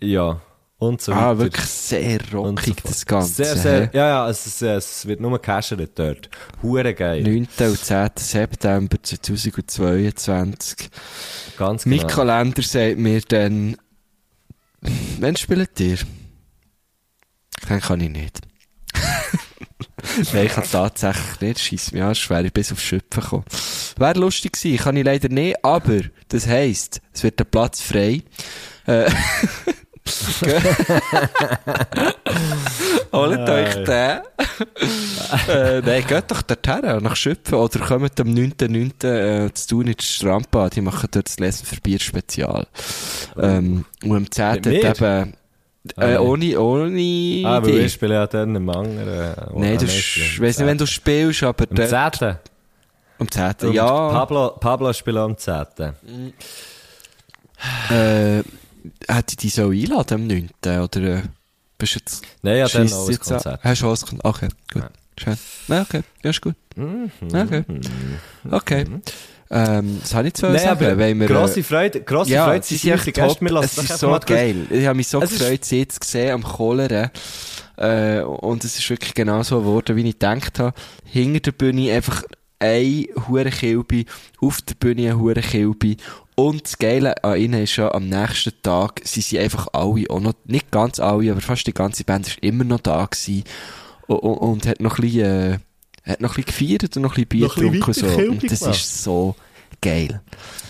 ja, und so Ah, weiter. wirklich sehr so rockig, fort. das Ganze. Sehr, sehr, ja, ja, es, ist, es wird nur gecashert dort. Hure geil. 9. und 10. September 2022. Ganz genau. Mein Kalender sagt mir dann, wann spielt ihr? Dann kann ich nicht. [LAUGHS] Nein, ich kann tatsächlich nicht. Scheiss mir an, wäre ich bis auf Schöpfen gekommen. Wäre lustig gewesen, kann ich leider nicht, aber das heisst, es wird der Platz frei. Äh, [LAUGHS] [LAUGHS] Holt euch den. äh, nein, geht doch dorthin, nach Schöpfen. Oder kommt am 9.9. Äh, zu tun in die Strandbad. Die machen dort das Lesen für Bier Spezial. Ähm, und am 10. Mit mir? eben, Ah, äh, nee. ohne, ohne Ah, aber dich. wir spielen ja dann am anderen. Nein, du, ich weiss nicht, wenn du spielst, aber Am dort- 10. am 10. Und ja, Pablo, Pablo spielt am 10. äh, hätte ich dich so einladen am 9. oder, äh, bist du jetzt, Nein, ja, dann auch ein jetzt? Konzert. Hast du auch ein Konzert? Okay, gut. Ja. Schön. Ja, okay. Ja, ist gut. Mhm. Okay. Okay. Ähm, das habe ich zu Nein, sagen. wenn wir, äh, grosse Freude, grosse ja, Freude, sie sind echt Gäste. top. Lassen Es ist so geil. Ich habe mich so Es gefreut, sie jetzt gesehen am Cholera. Äh, und es ist wirklich genau so geworden, wie ich gedacht habe. Hinter der Bühne einfach ein Hurenkilbe, auf der Bühne ein Hurenkilbe. Und das Geile an ihnen ist ja, am nächsten Tag, sie sind einfach alle, auch noch, nicht ganz alle, aber fast die ganze Band ist immer noch da gewesen. Und, und, und hat noch ein bisschen, äh, hat noch ein bisschen gefeiert und noch ein bisschen Bier getrunken so. Und das ist so geil.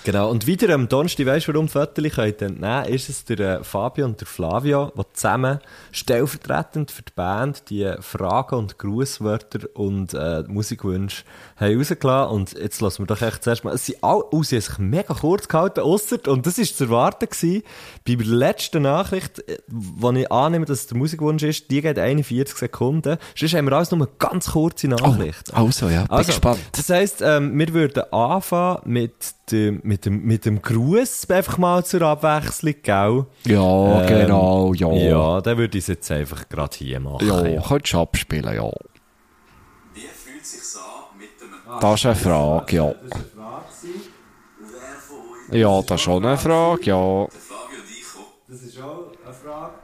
Genau. Und wieder am Donnerstag, weisst du, warum könnt entnehmen, ist es der äh, Fabio und der Flavio, die zusammen stellvertretend für die Band die Fragen und Grußwörter und äh, Musikwünsche haben rausgelassen. Und jetzt lassen wir doch echt zuerst mal, alle, oh, sie haben sich mega kurz gehalten, ausser, und das ist zu erwarten gewesen, bei der letzten Nachricht, äh, wo ich annehme, dass es der Musikwunsch ist, die geht 41 Sekunden. Sonst haben wir alles nur eine ganz kurze Nachricht. Also, ja, bin Also, gespannt. Das heisst, ähm, wir würden anfangen mit dem, mit dem, mit dem Gruß einfach mal zur Abwechslung, gell? Ja, Ähm, genau, ja. Ja, dann würde ich es jetzt einfach gerade hier machen. Ja, ja. könntest du abspielen, ja. Wie fühlt sich's an mit einem Das ist eine Frage, ja. Wer von euch, Ja, das ist schon eine Frage, ja. Das ist auch eine Frage.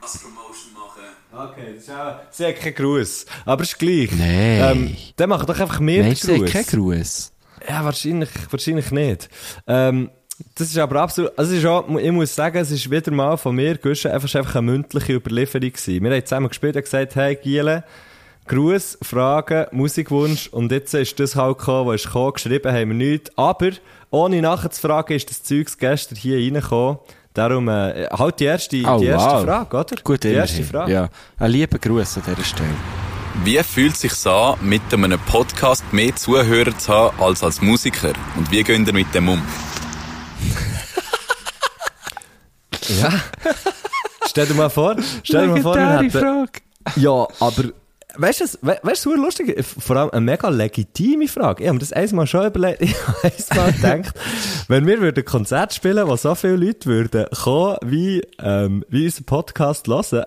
als Promotion machen? Okay, das ist auch... Sie hat keinen Gruß. Aber ist gleich. Nein. Ähm, dann mach doch einfach mehr Nein, den sie hat Gruß. keinen Gruß. Ja, wahrscheinlich, wahrscheinlich nicht. Ähm, das ist aber absolut, also ist auch, ich muss sagen, es ist wieder mal von mir, Guschen, einfach, einfach eine mündliche Überlieferung gewesen. Wir haben zusammen gespielt und gesagt, hey, Giele, Gruß, Fragen, Musikwunsch, und jetzt ist das halt gekommen, was ist gekommen, geschrieben haben wir nichts, aber, ohne nachher zu fragen, ist das Zeugs gestern hier reingekommen. Darum, äh, halt die erste, Oh, die erste wow. Frage, oder? Gut, die erste. Frage. Ja, ein lieber Gruß an dieser Stelle. Wie fühlt sich's an, mit einem Podcast mehr Zuhörer zu haben als als Musiker? Und wie geht ihr mit dem um? Ja. stell dir mal vor, stell dir mal vor, wir hätten, Frage. Ja, aber weißt du, we- weißt du, was lustig? Vor allem eine mega legitime Frage. Ich habe mir das einmal schon überlegt. [LAUGHS] Ich habe einmal gedacht, wenn wir würden ein Konzert spielen, wo so viele Leute würden kommen, wie, ähm, wie unser Podcast hören,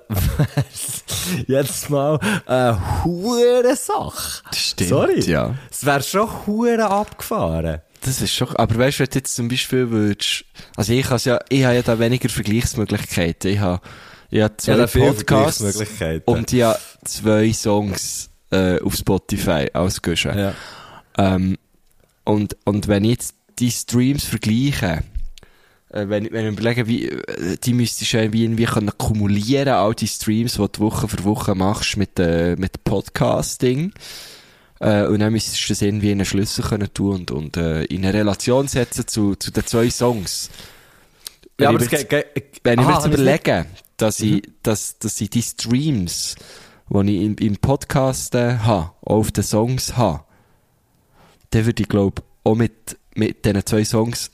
[LAUGHS] jedes Mal eine hure Sache. Stimmt, Sorry. ja. Es wäre schon hure abgefahren. Das ist schon, aber weißt du, wenn du jetzt zum Beispiel würdest, also ich habe ja, ich habe ja da weniger Vergleichsmöglichkeiten. Ich habe, ich habe zwei Ja, Podcasts und ich habe zwei Songs, äh, auf Spotify ausgeschrieben. Ja. Ähm, und, und wenn ich jetzt die Streams vergleiche, äh, wenn, wenn ich überlege, wie, äh, die müsstest du irgendwie, irgendwie können kumulieren, all die Streams, die du Woche für Woche machst mit, äh, mit Podcasting. Äh, und dann müsstest du das irgendwie in einen Schlüssel können tun und, und äh, in eine Relation setzen zu, zu den zwei Songs. Wenn Ja, aber ich mir jetzt- wenn ich mir Aha, ich's nicht- überlege, dass ich, dass, dass ich die Streams, die ich im, im Podcast äh, habe, auf den Songs habe, dann würde ich glaube auch mit, mit diesen zwei Songs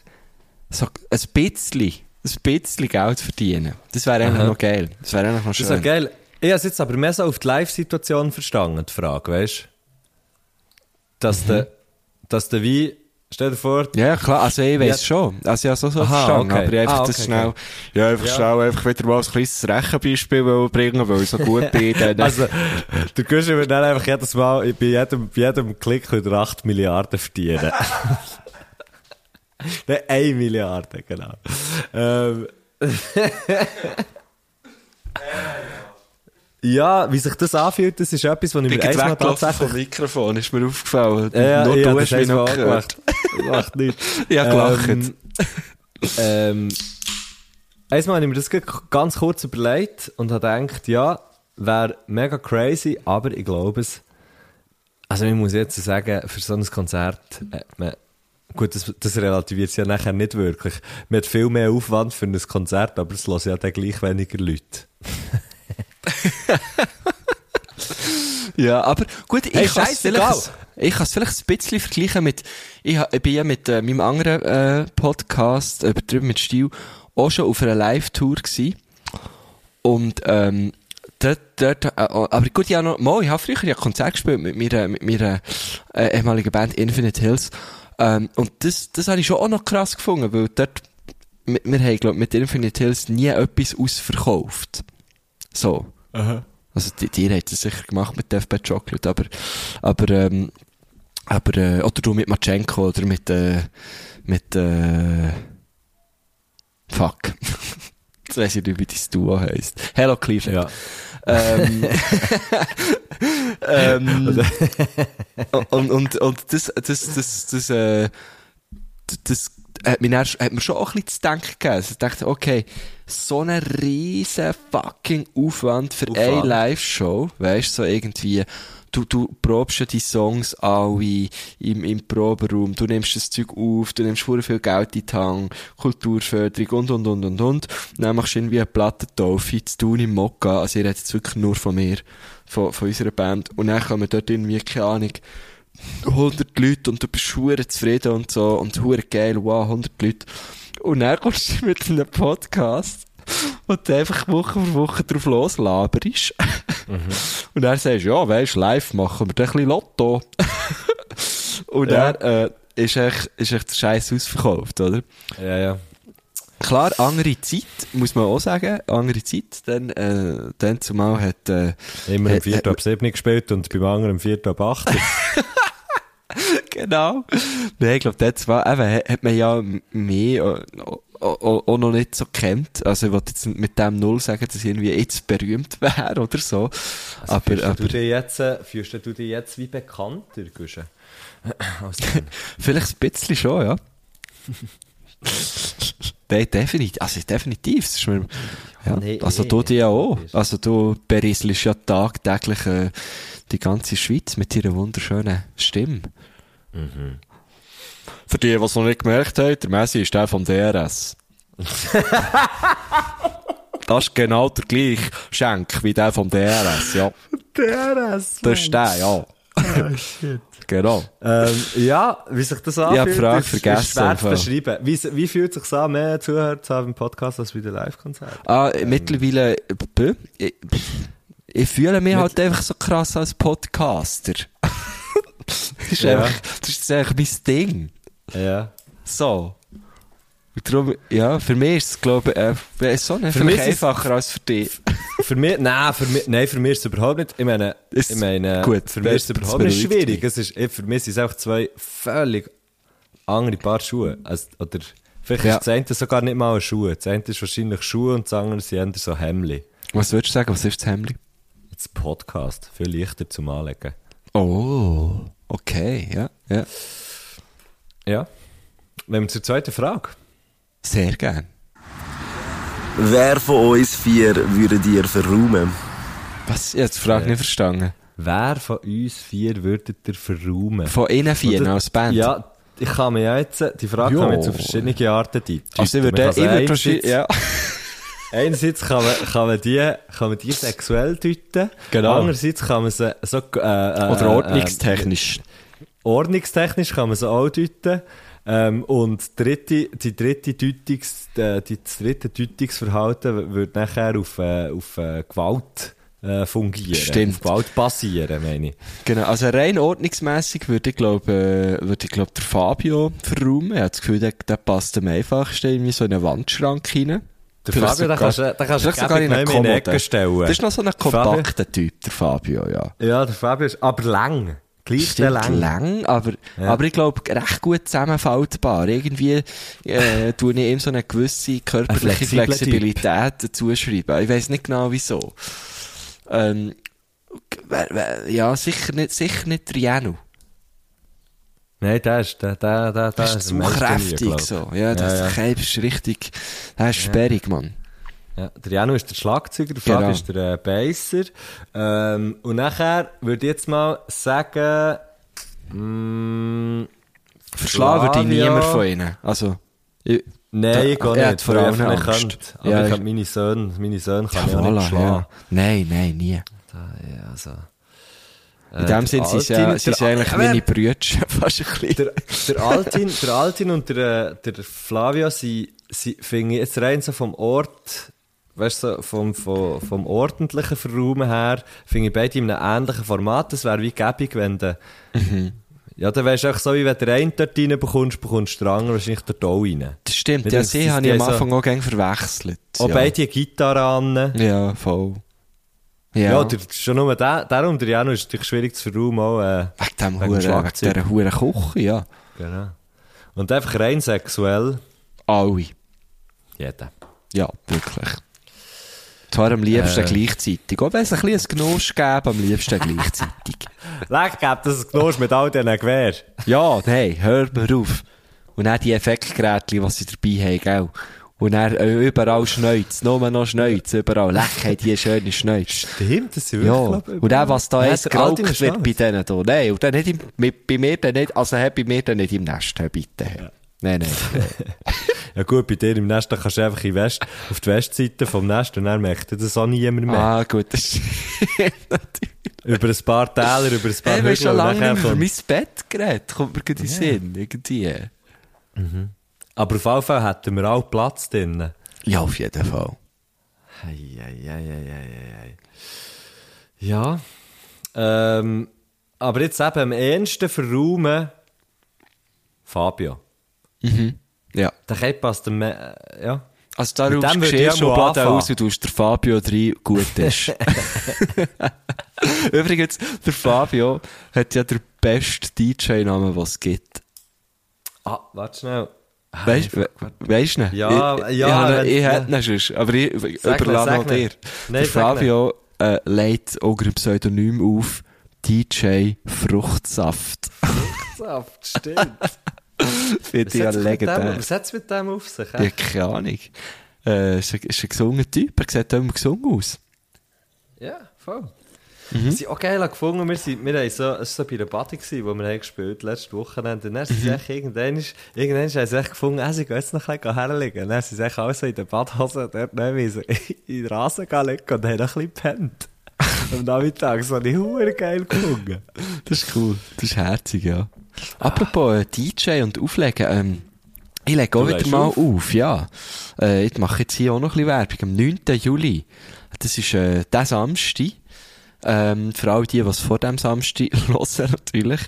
so ein bisschen, ein bisschen Geld verdienen. Das wäre eigentlich Aha. noch geil. Das wäre eigentlich noch Das ist schön. ja geil. Ich habe es jetzt aber mehr so auf die Live-Situation verstanden, die Frage, weißt du? Dass Mhm. der, dass der wie, stell dir vor, Ja, klar, also ich weiss Ja. schon. Also ich habe so, so Aha, verstanden, okay. aber ich einfach Ah, das okay, schnell, ja, einfach Ja. schnell einfach wieder mal ein kleines Rechenbeispiel bringen, weil ich so gut [LAUGHS] bin. Dann, also, der Guschen wird dann einfach jedes Mal, bei jedem, bei jedem Klick wieder 8 Milliarden verdienen. [LAUGHS] Nein, 1 Milliarde, genau. Ähm. [LAUGHS] ja, wie sich das anfühlt, das ist etwas, was ich mir einmal tatsächlich... Mikrofon, ist mir aufgefallen. Ja, Nur ich du hast mich noch gehört. Macht nichts. Ich habe [LAUGHS] gelacht. Ähm, ähm, einmal habe ich mir das ganz kurz überlegt und habe gedacht, ja, wäre mega crazy, aber ich glaube es. Also ich muss jetzt sagen, für so ein Konzert hat man, gut, das, das relativiert sich ja nachher nicht wirklich. Man hat viel mehr Aufwand für ein Konzert, aber es hören ja dann gleich weniger Leute. [LAUGHS] [LAUGHS] Ja, aber gut, ich Hey, kann es vielleicht, ich kann es vielleicht ein bisschen vergleichen mit, ich, ich bin ja mit äh, meinem anderen äh, Podcast, übertrieben mit Stil, auch schon auf einer Live-Tour gsi Und, ähm, dort, dort, äh, aber gut, ja noch, mal, ich habe früher ja Konzert gespielt mit meiner, mit meiner äh, ehemaligen Band Infinite Hills. Ähm, und das, das habe ich schon auch noch krass gefunden, weil dort, wir, wir haben, glaub, mit Infinite Hills nie etwas ausverkauft. So. Also, die, die hat es sicher gemacht mit Death by Chocolate, aber, aber, ähm, aber, äh, oder du mit Machenko oder mit, äh, mit, äh, fuck. [LAUGHS] Jetzt weiss ich nicht, wie dein Duo heisst. Hello Cleveland. Ja. Ähm, [LAUGHS] ähm, und, und, und das, das, das, das, äh, das hat mir, dann, hat mir schon auch ein bisschen zu denken gegeben. Also ich dachte, okay, so ein riesen fucking Aufwand für Aufwand. eine Live-Show, weißt so irgendwie, du, du probst ja die Songs alle im, im Proberaum, du nimmst das Zeug auf, du nimmst vorher viel Geld in die Hand, Kulturförderung und, und, und, und, und. Und dann machst du irgendwie eine Plattentaufe zu tun im Mokka, also ihr redet jetzt wirklich nur von mir, von, von unserer Band. Und dann kommen dort irgendwie, keine Ahnung, 100 Leute und du bist hure zufrieden und so und hure geil, wow, 100 Leute. Und dann kommst du mit einem Podcast, du einfach Woche für Woche drauf loslaberst. Und dann sagst du, ja, weisst, live machen wir dann ein bisschen Lotto. [LAUGHS] und Ja. dann, äh, ist echt, ist echt der Scheiß ausverkauft, oder? Ja, ja. Klar, andere Zeit, muss man auch sagen, andere Zeit, dann, äh, dann zumal hat, äh, Immer Äh, im 4. äh, ab 7 gespielt und beim anderen im 4. ab 8. [LAUGHS] genau. Nein, ich glaube, das war, eben, hat hat man ja mehr, äh, auch, noch nicht so kennt. Also, ich wollte jetzt mit dem Null sagen, dass ich irgendwie jetzt berühmt wäre oder so. aber, fühlst, aber, du dich jetzt, äh, fühlst du dich jetzt wie bekannter, [CLEARS THROAT] dann? [LAUGHS] vielleicht ein bisschen schon, ja. [LAUGHS] Nein, definitiv, also definitiv. Das ist mir, ja. Nee, also nee, du dir ja auch. nee. Also du berieselst ja tagtäglich äh, die ganze Schweiz mit ihrer wunderschönen Stimme. Mhm. Für die, die es noch nicht gemerkt haben, der Messi ist der vom DRS. [LAUGHS] das ist genau der gleiche Schenk wie der vom DRS, ja. [LAUGHS] DRS, Das ist der, ja. Genau. Ähm, ja, wie sich das die anfühlt, Frage ist, vergessen, ist schwer zu beschreiben. Wie, wie fühlt es sich an, mehr Zuhörer zu haben im Podcast als bei den Live-Konzerten? Ah, mittlerweile, äh, bö, ich, ich fühle mich halt einfach so krass als Podcaster. [LAUGHS] das ist Ja. einfach, das ist einfach mein Ding. Ja. So. Und darum, ja, für mich ist es, glaube ich, äh, so nicht, Für mich einfacher als für dich. Für mich, nein, für mich, nein, für mich ist es überhaupt nicht, ich meine, Ist ich meine, gut, für mich ist es das überhaupt nicht schwierig. Es ist, für mich sind es einfach zwei völlig andere Paar Schuhe. Also, oder, vielleicht Ja. ist das eine sogar nicht mal ein Schuh. Das eine ist wahrscheinlich Schuhe und das andere sind so Hemli. Was würdest du sagen, was ist das Hemli? Jetzt Podcast. Viel leichter zum Anlegen. Oh, okay, ja, ja. Ja. Wenn wir zur zweiten Frage. Sehr gern. Wer von uns vier würdet ihr verräumen? Was? Ich habe die Frage nicht verstanden. Wer von uns vier würdet ihr verräumen? Von innen vier Oder- als Band? Ja, ich kann mir ja jetzt, die Frage Jo. kann man zu verschiedenen Arten deuten. Also ich würde, Man ich würde wahrscheinlich, einerseits- ja. [LAUGHS] Einerseits kann man, kann man die, kann man die sexuell deuten. Genau. Andererseits kann man sie so, äh, äh, Oder äh, ordnungstechnisch. ordnungstechnisch kann man sie auch deuten. Ähm, und dritte, die dritte Deutungs, äh, die, das dritte Deutungsverhalten wird nachher auf, äh, auf äh, Gewalt äh, fungieren. Stimmt. Auf Gewalt basieren, meine ich. Genau, also rein ordnungsmässig würde ich glaube, äh, würde ich glaube, der Fabio verräumen. Ich habe das Gefühl, der, der passt am einfachsten irgendwie so in einen Wandschrank rein. Der Vielleicht Fabio, den kannst du- den kannst du sogar in eine in die. Ecke stellen. Das ist noch so ein Fabio- kompakter Typ, der Fabio, ja. Ja, der Fabio ist aber lang. Gleich der Stimmt, lang. lang, aber, aber ich glaube, recht gut zusammenfaltbar. Irgendwie, äh, tue ich ihm so eine gewisse körperliche Ein Flexibilität zuschreiben. Ich weiß nicht genau wieso. Ähm, ja, sicher nicht, sicher nicht der Janu. Nein, der ist, der, der, der, der Das ist zu kräftig, so. Ja, das ja, ja. ist richtig, das ist sperrig, Mann. Ja, der Janu ist der Schlagzeuger, der Fabio Genau. ist der äh, Basser. Ähm, und nachher würde ich jetzt mal sagen, mm, Verschlagen würde ich Flavio- niemand von ihnen. Also, ich, Nein, ich Da- gehe er hat nicht, vor weil ich allem Angst. Aber Ja, ich ich- kann meine Söhne, meine Söhne kann ja, ich auch nicht voilà, schlagen. ja. Nein, nein, nie. Da, ja, also. In dem Sinn sind sie ja, sind sie eigentlich meine Brüder, [LAUGHS] fast ein bisschen. der, der Altin, der Altin und der, äh, der Flavio, sie, sie finde ich jetzt rein so vom Ort, weißt du, so vom, vom, vom ordentlichen Verraumen her, finde ich beide in einem ähnlichen Format. Das wäre wie gäbig, wenn du, Mhm. ja, dann wärst du auch so, wie wenn du einen dort rein bekommst, bekommst du den anderen wahrscheinlich dort auch rein. Das stimmt, Mit ja, sie habe ich am so- Anfang auch gerne verwechselt. Auch ja. beide eine Gitarre an. Ja, voll. Ja, Ja. der, schon nur der, der unter Jano ist natürlich schwierig zu verräumen, auch, äh, Wegen dem Wegen Huren, wegen dieser Huren Küche, ja. genau. Und einfach rein sexuell, Alle. jeder. Ja, wirklich. Zwar am liebsten Äh. gleichzeitig. Auch wenn es ein ein Genuss gäbe, am liebsten gleichzeitig. [LAUGHS] Leck, gebt das ein Genuss mit all diesen Gewehr. Ja, nein, hört mir auf. Und dann die Effektgeräte, die sie dabei haben, gell. Und dann äh, überall Schneuz, nur noch Schneuz, überall. Leck, haben die schöne Schneuz. Stimmt, das sind Ja, wirklich... und dann, was da Ja, jetzt alte geraucht wird bei denen da. Nein, und dann nicht im, mit, bei mir dann nicht, also hä, bei mir dann nicht im Nest, bitte. Nein, nein. [LAUGHS] Ja gut, bei dir im Nest, kannst du einfach in West, auf die Westseite vom Nest und dann merkt das auch niemand mehr. ah, gut, das ist [LAUGHS] Über ein paar Täler, über ein paar Hey, wir haben schon lange nicht über mein Bett geredet. Kommt mir gerade in den Sinn, irgendwie. Aber auf jeden Fall hätten wir auch Platz drinnen. Ja, auf jeden Fall. Ei, ei, ei, ei, ei, ei, ei. Ja. Ähm, aber jetzt eben am ehesten verräumen Fabio. Ja. Der Kepp passt dem, äh, ja. Also da Mit rufst du Geschirrschublade anfangen. aus und tust der Fabio rein, gut [LAUGHS] ist. [LAUGHS] Übrigens, der Fabio hat ja den besten DJ-Namen, was es gibt. Ah, warte schnell. Weißt du, du ihn? Ja, ich, ja, Ich, ich, ich hätte ihn sonst, aber ich überlasse noch dir. Nein, der. Fabio äh, legt auch ein Pseudonym auf DJ Fruchtsaft. Saft, stimmt. [LAUGHS] Finde ich ja legendär. Was hat es mit dem auf sich? Ja, keine Ahnung. Äh, ist, ein, ist ein gesungener Typ, er sieht immer gesungen aus. Ja, voll. Mhm. Sind auch geil gefunden. Wir, sind, wir haben so, es war so bei der Party, gewesen, wo wir haben gespielt letzte Wochenende. Und dann sind Mhm. sie echt irgendwann, irgendwann haben sie echt gefunden, ah, sie gehen jetzt noch ein bisschen herlegen. Und dann sind sie echt alle so in der Badhose dort so [LAUGHS] in den Rasen gelegt und haben noch ein bisschen gepennt. [LAUGHS] Am Nachmittag, so eine Hure geil gefunden. Das ist cool. Das ist herzig, ja. Apropos äh, DJ und Auflegen, ähm, ich lege auch wieder mal auf? auf, ja. Äh, ich mache jetzt hier auch noch ein bisschen Werbung. Am 9. Juli, das ist äh, der Samstag, ähm, für alle die, was vor dem Samstag [LAUGHS] hören natürlich,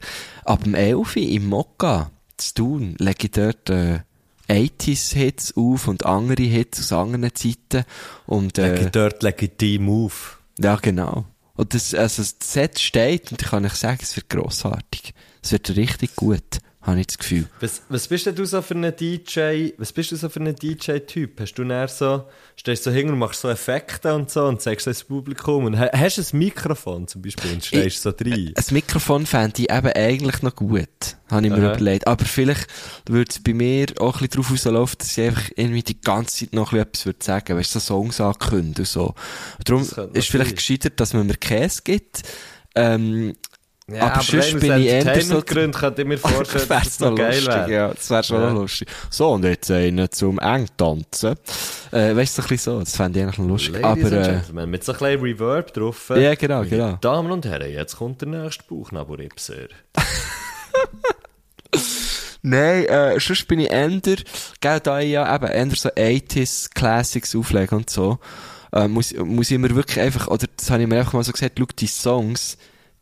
ab dem 11. Uhr im Mokka zu tun, lege ich dort äh, 80s-Hits auf und andere Hits aus anderen Zeiten. Und, Lege äh, ich dort legitim auf. ja, genau. Und das, also das Set steht und ich kann euch sagen, es wird grossartig. Es wird richtig gut, habe ich das Gefühl. Was, was bist denn du so für ein DJ, was bist du so für ein DJ-Typ? Hast du näher so, stehst du so hin und machst so Effekte und so und sagst das Publikum und ha- hast du ein Mikrofon zum Beispiel und stehst so drin? Ein Mikrofon fände ich eben eigentlich noch gut, habe ich mir Aha. überlegt. Aber vielleicht würde es bei mir auch ein bisschen darauf rauslaufen, dass ich einfach irgendwie die ganze Zeit noch etwas würde sagen, weißt du, so Songs ankündigen und so. Darum ist vielleicht sein. gescheiter, dass man mir Käse gibt. Ähm, Ja, aber sonst bin ich eher so... Entertainment-Gründen könnte ich mir [LAUGHS] vorstellen, dass das noch geil lustig, wäre. Ja, das wäre schon Ja. noch lustig. So, und jetzt einen zum Engtanzen. Äh, weißt du, so ein bisschen so, das fände ich eigentlich noch lustig. Ladies aber, äh, Gentlemen, mit so ein bisschen Reverb drauf. Ja, genau, Meine genau. Damen und Herren, jetzt kommt der nächste Bauchnabelripser. [LAUGHS] nein, äh, sonst bin ich eher, gell, da ich ja eben eher so 80s Classics auflege und so, äh, muss, muss ich mir wirklich einfach, oder das habe ich mir einfach mal so gesagt, schau, die Songs,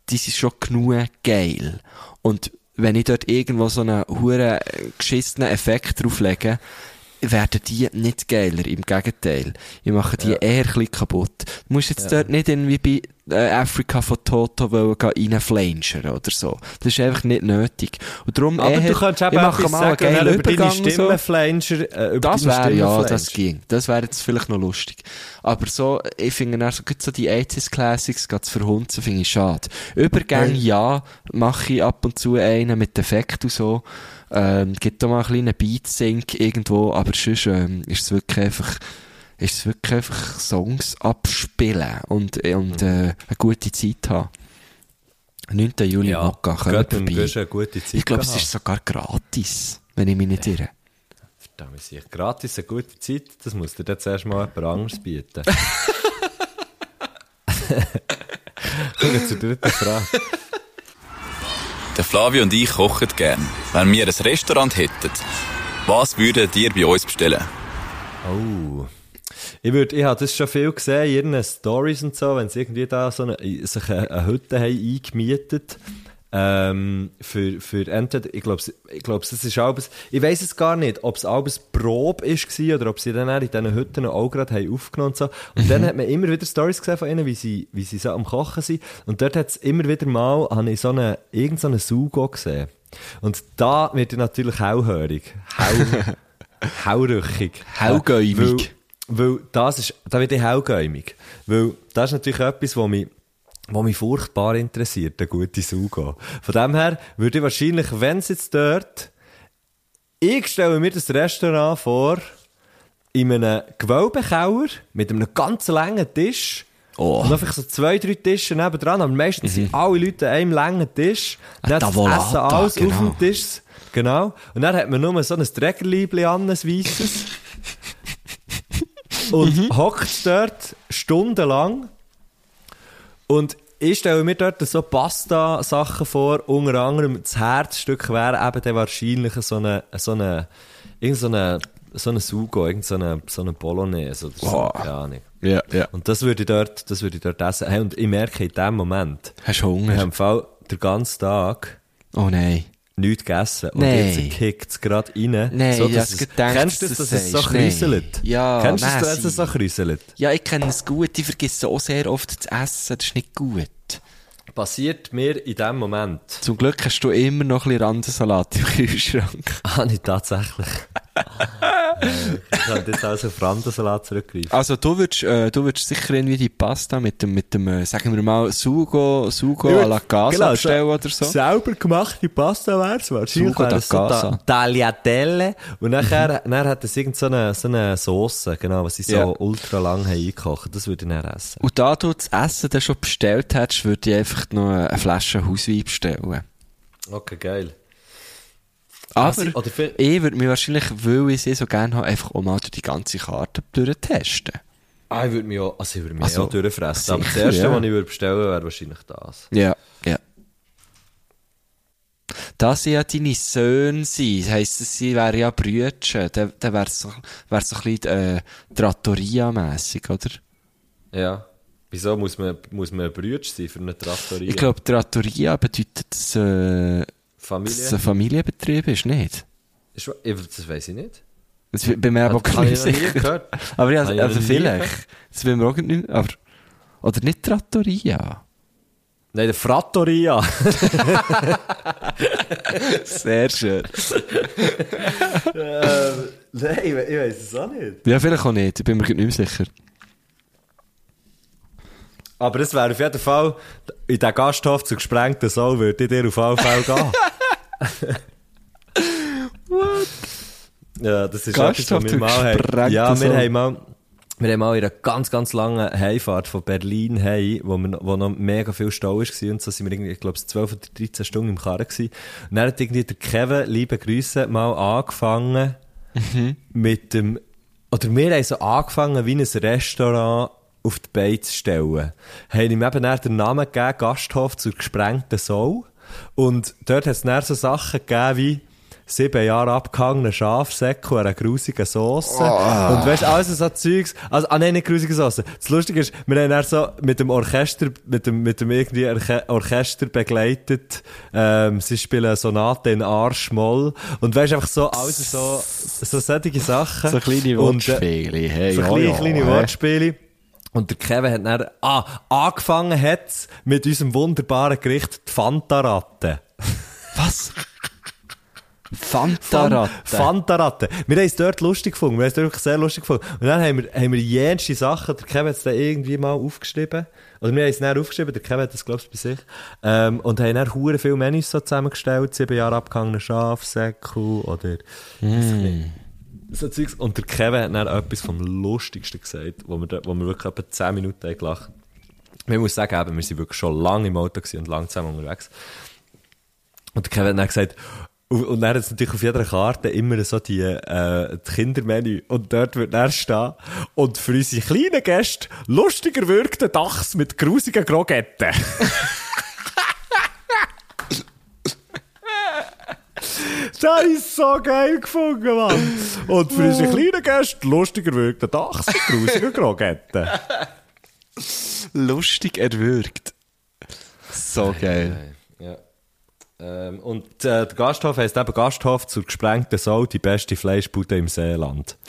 die sind schon genug geil. Und wenn ich dort irgendwo so einen hure geschissenen Effekt drauflege, werden die nicht geiler, im Gegenteil. Ich mache die eher ein bisschen kaputt. Du musst jetzt dort nicht irgendwie bei äh, Afrika von Toto reinflanschen oder so. Das ist einfach nicht nötig. Und darum Aber eher, du kannst eben ich mache mal einen sagen geilen über deine und so. Äh, über Das wäre, ja, das ging. Das wäre jetzt vielleicht noch lustig. Aber so, ich finde dann so, gut so die 80s Classics, gerade zu verhunzen, finde ich schade. Übergänge, ja, mache ich ab und zu einen mit Effekt und so. Ähm, gibt da mal einen kleinen Beat-Sync irgendwo, aber sonst, ähm, ist es wirklich einfach, ist es wirklich einfach Songs abspielen und, und, äh, eine gute Zeit haben. 9. Juli Ja, Mokka, kommt vorbei. Guschen eine gute Zeit Ich glaube, es ist sogar gratis, wenn ich mich nicht irre. Verdammt, ist gratis eine gute Zeit, das muss dir dann zuerst mal jemand anderes bieten. [LAUGHS] Kommen wir zur dritten Frage. Der Flavio und ich kochen gern. Wenn wir ein Restaurant hätten, was würdet ihr bei uns bestellen? Oh. Ich, würd, ich habe das schon viel gesehen in ihren Stories und so, wenn sie irgendwie da so eine, sich eine, eine Hütte haben eingemietet ähm, für, für entweder, ich glaube, ich glaube, es ist alles, ich weiß es gar nicht, ob es alles Probe ist oder ob sie dann auch in diesen Hütten auch gerade haben aufgenommen und so. Und dann hat man immer wieder Stories gesehen von ihnen, wie sie, wie sie so am Kochen sind. Und dort hat es immer wieder mal, habe ich so eine, irgend so eine Sugo gesehen. Und da wird ich natürlich hellhörig. Hell, [LAUGHS] hellrüchig. Hellgäumig. Weil, das ist, da wird ich hellgäumig. Weil das ist natürlich etwas, was mich, was mich furchtbar interessiert, eine gute Sugo. Von dem her würde ich wahrscheinlich, wenn es jetzt dort, ich stelle mir das Restaurant vor, in einem Gewölbekeller mit einem ganz langen Tisch. Oh. Und einfach so zwei, drei Tische nebendran. Aber meistens sind alle Leute an einem langen Tisch. Und dann das Tavolata, Essen alles genau. auf dem Tisch. Genau. Und dann hat man nur so ein Trägerliebli an, ein weisses. [LAUGHS] und hockt dort stundenlang. Und ich stelle mir dort so Pasta-Sachen vor, unter anderem das Herzstück wäre eben dann wahrscheinlich so eine, so eine, irgend so eine, so eine Sugo, irgend so eine, so eine Bolognese oder so, Boah. keine Ahnung. Ja, ja. Und das würde ich dort, das würde ich dort essen. Hey, und ich merke in dem Moment, Hast du ich habe Hunger? im Fall den ganzen Tag Oh nein. Nichts gegessen. Und Nein. jetzt kickt es gerade rein. Nein, so, dass es, gedacht, kennst du das, dass es so krüselt? Ja, Kennst du das, dass es so krüselt? Ja, ich kenne es gut. Ich vergesse auch sehr oft zu essen. Das ist nicht gut. Passiert mir in dem Moment. Zum Glück hast du immer noch ein bisschen Randensalat im Kühlschrank. [LAUGHS] Habe ich tatsächlich. Äh, ich könnte jetzt also auf Randensalat zurückgreifen. Also du würdest, äh, du würdest sicher irgendwie die Pasta mit dem, mit dem, äh, sagen wir mal, Sugo, Sugo à la Casa Genau, bestellen oder so. Selber gemachte Pasta wäre es wahrscheinlich. Sugo da so casa. Ta- Tagliatelle. Und nachher, nachher hat es irgend so eine, so eine Sauce, genau, was sie so Ja. ultra lang haben eingekocht. Das würde ich dann essen. Und da du das Essen dann schon bestellt hättest, würde ich einfach noch eine Flasche Hauswein bestellen. Okay, geil. Aber Also, oder für- ich würde mich wahrscheinlich, weil ich sie so gerne habe, einfach auch mal durch die ganze Karte durchtesten. Ah, ich würde mich auch, also ich würde mich Also, auch durchfressen. Aber das sicher, erste, ja. was ich würde bestellen, wäre wahrscheinlich das. Ja, ja. Da sie ja deine Söhne sind, heisst sie wären ja Brütchen, dann, dann wäre es so, wär's so ein bisschen äh, Trattoria-mässig, oder? Ja. Wieso muss man, muss man ein Brütsch sein für eine Traktorie? Ich glaube, Trattoria bedeutet, dass, äh, Familie? dass es ein Familienbetrieb ist, nicht? Ich- das weiß ich nicht. Das bin mir aber Das habe nicht sicher. gehört. [LAUGHS] Aber ja, also nie vielleicht. Das bin mir auch nicht, aber, oder nicht Trattoria. Nein, der Frattoria. [LAUGHS] Sehr schön. Nein, ich, weiß es auch nicht. Ja, vielleicht auch nicht, ich bin mir nicht mehr sicher. Aber es wäre auf jeden Fall, in den Gasthof zu gesprengten Soul würde ich dir auf jeden Fall gehen. [LAUGHS] What? Ja, das ist Gasthof etwas, was wir mal haben. Ja, wir haben mal, wir haben mal in einer ganz, ganz langen Heimfahrt von Berlin heim, wo, wir, wo noch mega viel Stau war und so sind wir irgendwie, ich glaube, 12 oder 13 Stunden im Karren gewesen. Und dann hat irgendwie der Kevin, liebe Grüße, mal angefangen mit dem, oder wir haben so angefangen wie ein Restaurant auf die Beine zu stellen. Haben ihm eben dann den Namen gegeben, Gasthof zur gesprengten Sau. Und dort hat es dann so Sachen gegeben wie sieben Jahre abgehangene Schafsäcke und eine grusige Sauce. Und weißt du, alles so Zeugs. Also, ah, nein, nicht grusige Sauce. Das Lustige ist, wir haben dann so mit dem Orchester, mit dem, mit dem irgendwie Orche Orchester begleitet, ähm, sie spielen Sonate in Arschmoll. Und weißt du, einfach so, alles so, so solche Sachen. So kleine äh, Wortspiele, hey, so kleine, kleine? Wortspiele. Und der Kevin hat dann, ah, angefangen hat's mit unserem wunderbaren Gericht, die Fanta-Ratte. Was? Fantaratte. Fanta-Ratte. Wir haben es dort lustig gefunden. Wir haben es wirklich sehr lustig gefunden. Und dann haben wir, haben wir jenste Sachen, der Kevin hat es dann irgendwie mal aufgeschrieben. Oder wir haben es dann aufgeschrieben, der Kevin hat das, glaubst bei sich. Ähm, und haben dann hure viele Menüs so zusammengestellt. Sieben Jahre abgehangene Schafsäckel oder, so Zeugs. Und der Kevin hat dann etwas vom Lustigsten gesagt, wo wir, wo wir wirklich etwa 10 Minuten haben gelacht Man muss sagen, eben, wir sind wirklich schon lange im Auto und lang zusammen unterwegs. Und der Kevin hat dann gesagt, und dann hat es natürlich auf jeder Karte immer so die, äh, die Kindermenü. Und dort wird dann stehen. Und für unsere kleinen Gäste lustiger wirkt der Dachs mit grusigen Grogetten. [LAUGHS] Das habe ich so geil gefunden, Mann. Und für unsere kleinen Gäste lustiger wirkt der Dachs mit grusigen Grogetten. Lustig erwürgt. So geil. Ja. Ähm, und äh, der Gasthof heisst eben Gasthof zur gesprengten Sau, die beste Fleischbude im Seeland. [LAUGHS]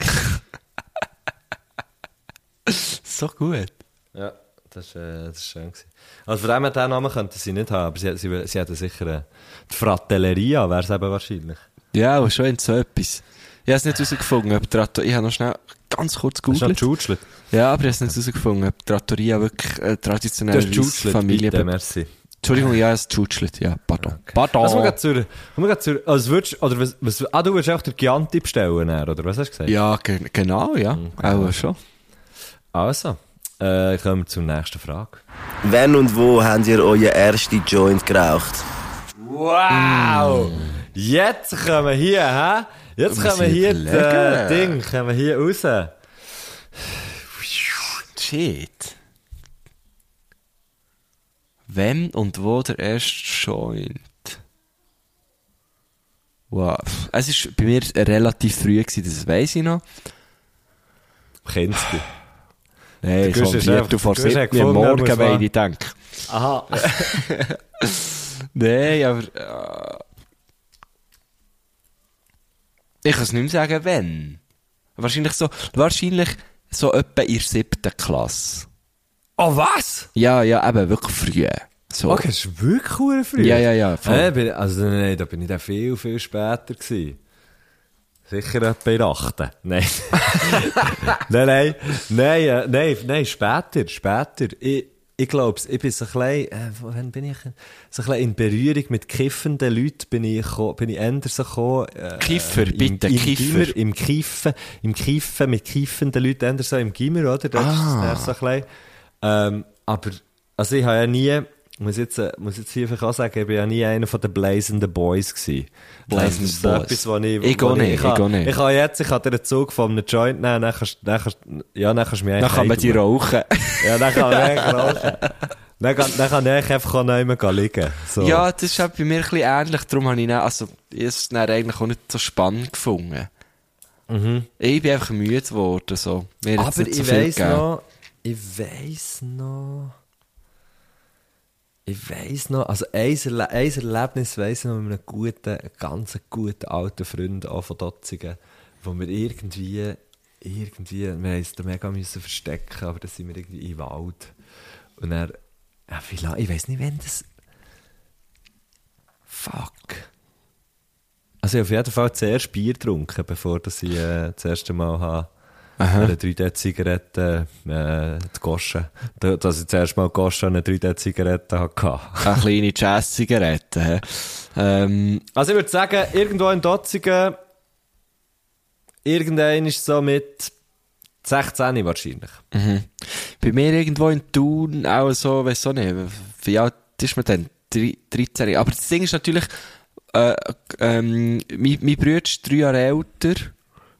So gut. Ja, das ist, äh, das ist schön gewesen. Also von dem her, den Namen könnten sie nicht haben, aber sie, sie, sie hätten sicher äh, die Fratelleria, wäre es eben wahrscheinlich. Ja, aber schon in so etwas. Ich habe es nicht herausgefunden, ob Trattor... Ich habe noch schnell ganz kurz Hast du gegoogelt. Ja, aber ich habe es nicht herausgefunden, ob Trattoria wirklich äh, traditionell Familie... bitte, merci. Entschuldigung, ja, es tschutschelt, ja, pardon. Pardon. Also, wir zur, wir zur, also würdest, oder was, was, ah, du willst auch den Chianti bestellen, oder was hast du gesagt? Ja, ge genau, ja. Auch schon. Also, äh, kommen wir zur nächsten Frage. Wann und wo habt ihr euren ersten Joint geraucht? Wow! Jetzt kommen wir hier, hä? Jetzt kommen wir hier, die, äh. Ding, kommen wir hier raus. Shit. Wenn und wo der erste Joint? Wow. Es war bei mir relativ früh, gewesen, das weiss ich noch. Kennst du? Nein, ist Viertel einfach- vor der Gusch hat sieben am gefunden, er Morgen, wenn ich denke. Aha. [LAUGHS] Nein, aber... Äh, ich kann es nicht mehr sagen, wenn. Wahrscheinlich so, wahrscheinlich so etwa in der siebten Klasse. Oh, was? Ja, ja, eben, wirklich früh. So. Okay, das ist wirklich früh. Ja, ja, ja, voll. Äh, bin, also, nein, da bin ich dann viel, viel später gewesen. Sicher etwa in achten. Nein. [LAUGHS] nein, nein, nein, äh, nein, nein, später, später. Ich, ich glaube, ich bin so ein bisschen, äh, wann bin ich? So ein bisschen in Berührung mit kiffenden Leuten bin ich, bin ich so gekommen. Äh, Kiffer, im- bitte, im, Kiffer. Gimmer, Im Kiffen, im Kiffen mit kiffenden Leuten, eher so im Gimmer, oder? Das Ah. ist so ein bisschen. Ähm, aber, also ich habe ja nie, muss jetzt, äh, muss jetzt hier einfach auch sagen, ich bin ja nie einer von den blazenden Boys gewesen. Blazing das ist Boys. Etwas, wo ich, Ich wo nicht, ich, ich kann- auch nicht. Ich kann jetzt, ich kann dir einen Zug von einem Joint nehmen, dann kannst, dann kannst, ja, dann kannst du mich Dann kann man die rauchen. Ja, dann kann man [LAUGHS] rauchen. Dann kann, dann kann ich einfach auch nicht mehr liegen. So. Ja, das ist auch bei mir ein bisschen ähnlich. Darum habe ich dann, also, ich es dann eigentlich auch nicht so spannend gefunden. Ich bin einfach müde geworden, so. Mir Aber so ich weiss gegeben. noch, ich weiss noch, ich weiss noch, also ein, Erle ein Erlebnis weiss ich noch mit einem guten, ganz guten alten Freund von Dotzigen, wo wir irgendwie, irgendwie, wir da mega müssen verstecken, aber dann sind wir irgendwie im Wald. Und er, ja, lange, ich weiss nicht, wann das, fuck. Also ich habe auf jeden Fall zuerst Bier getrunken, bevor ich äh, das erste Mal habe, eine 3D-Zigarette äh, die Gosche, da- dass ich zuerst mal Gosche eine 3D-Zigarette hatte. Eine kleine Jazz-Zigarette? Ähm, Also ich würde sagen, irgendwo in Dotzigen, irgendein ist so mit 16 wahrscheinlich. bei mir irgendwo in Thun auch so, weiss auch nicht, wie alt ist man denn? Drei- 13. Aber das Ding ist natürlich, äh, ähm, mein, mein Bruder ist drei Jahre älter.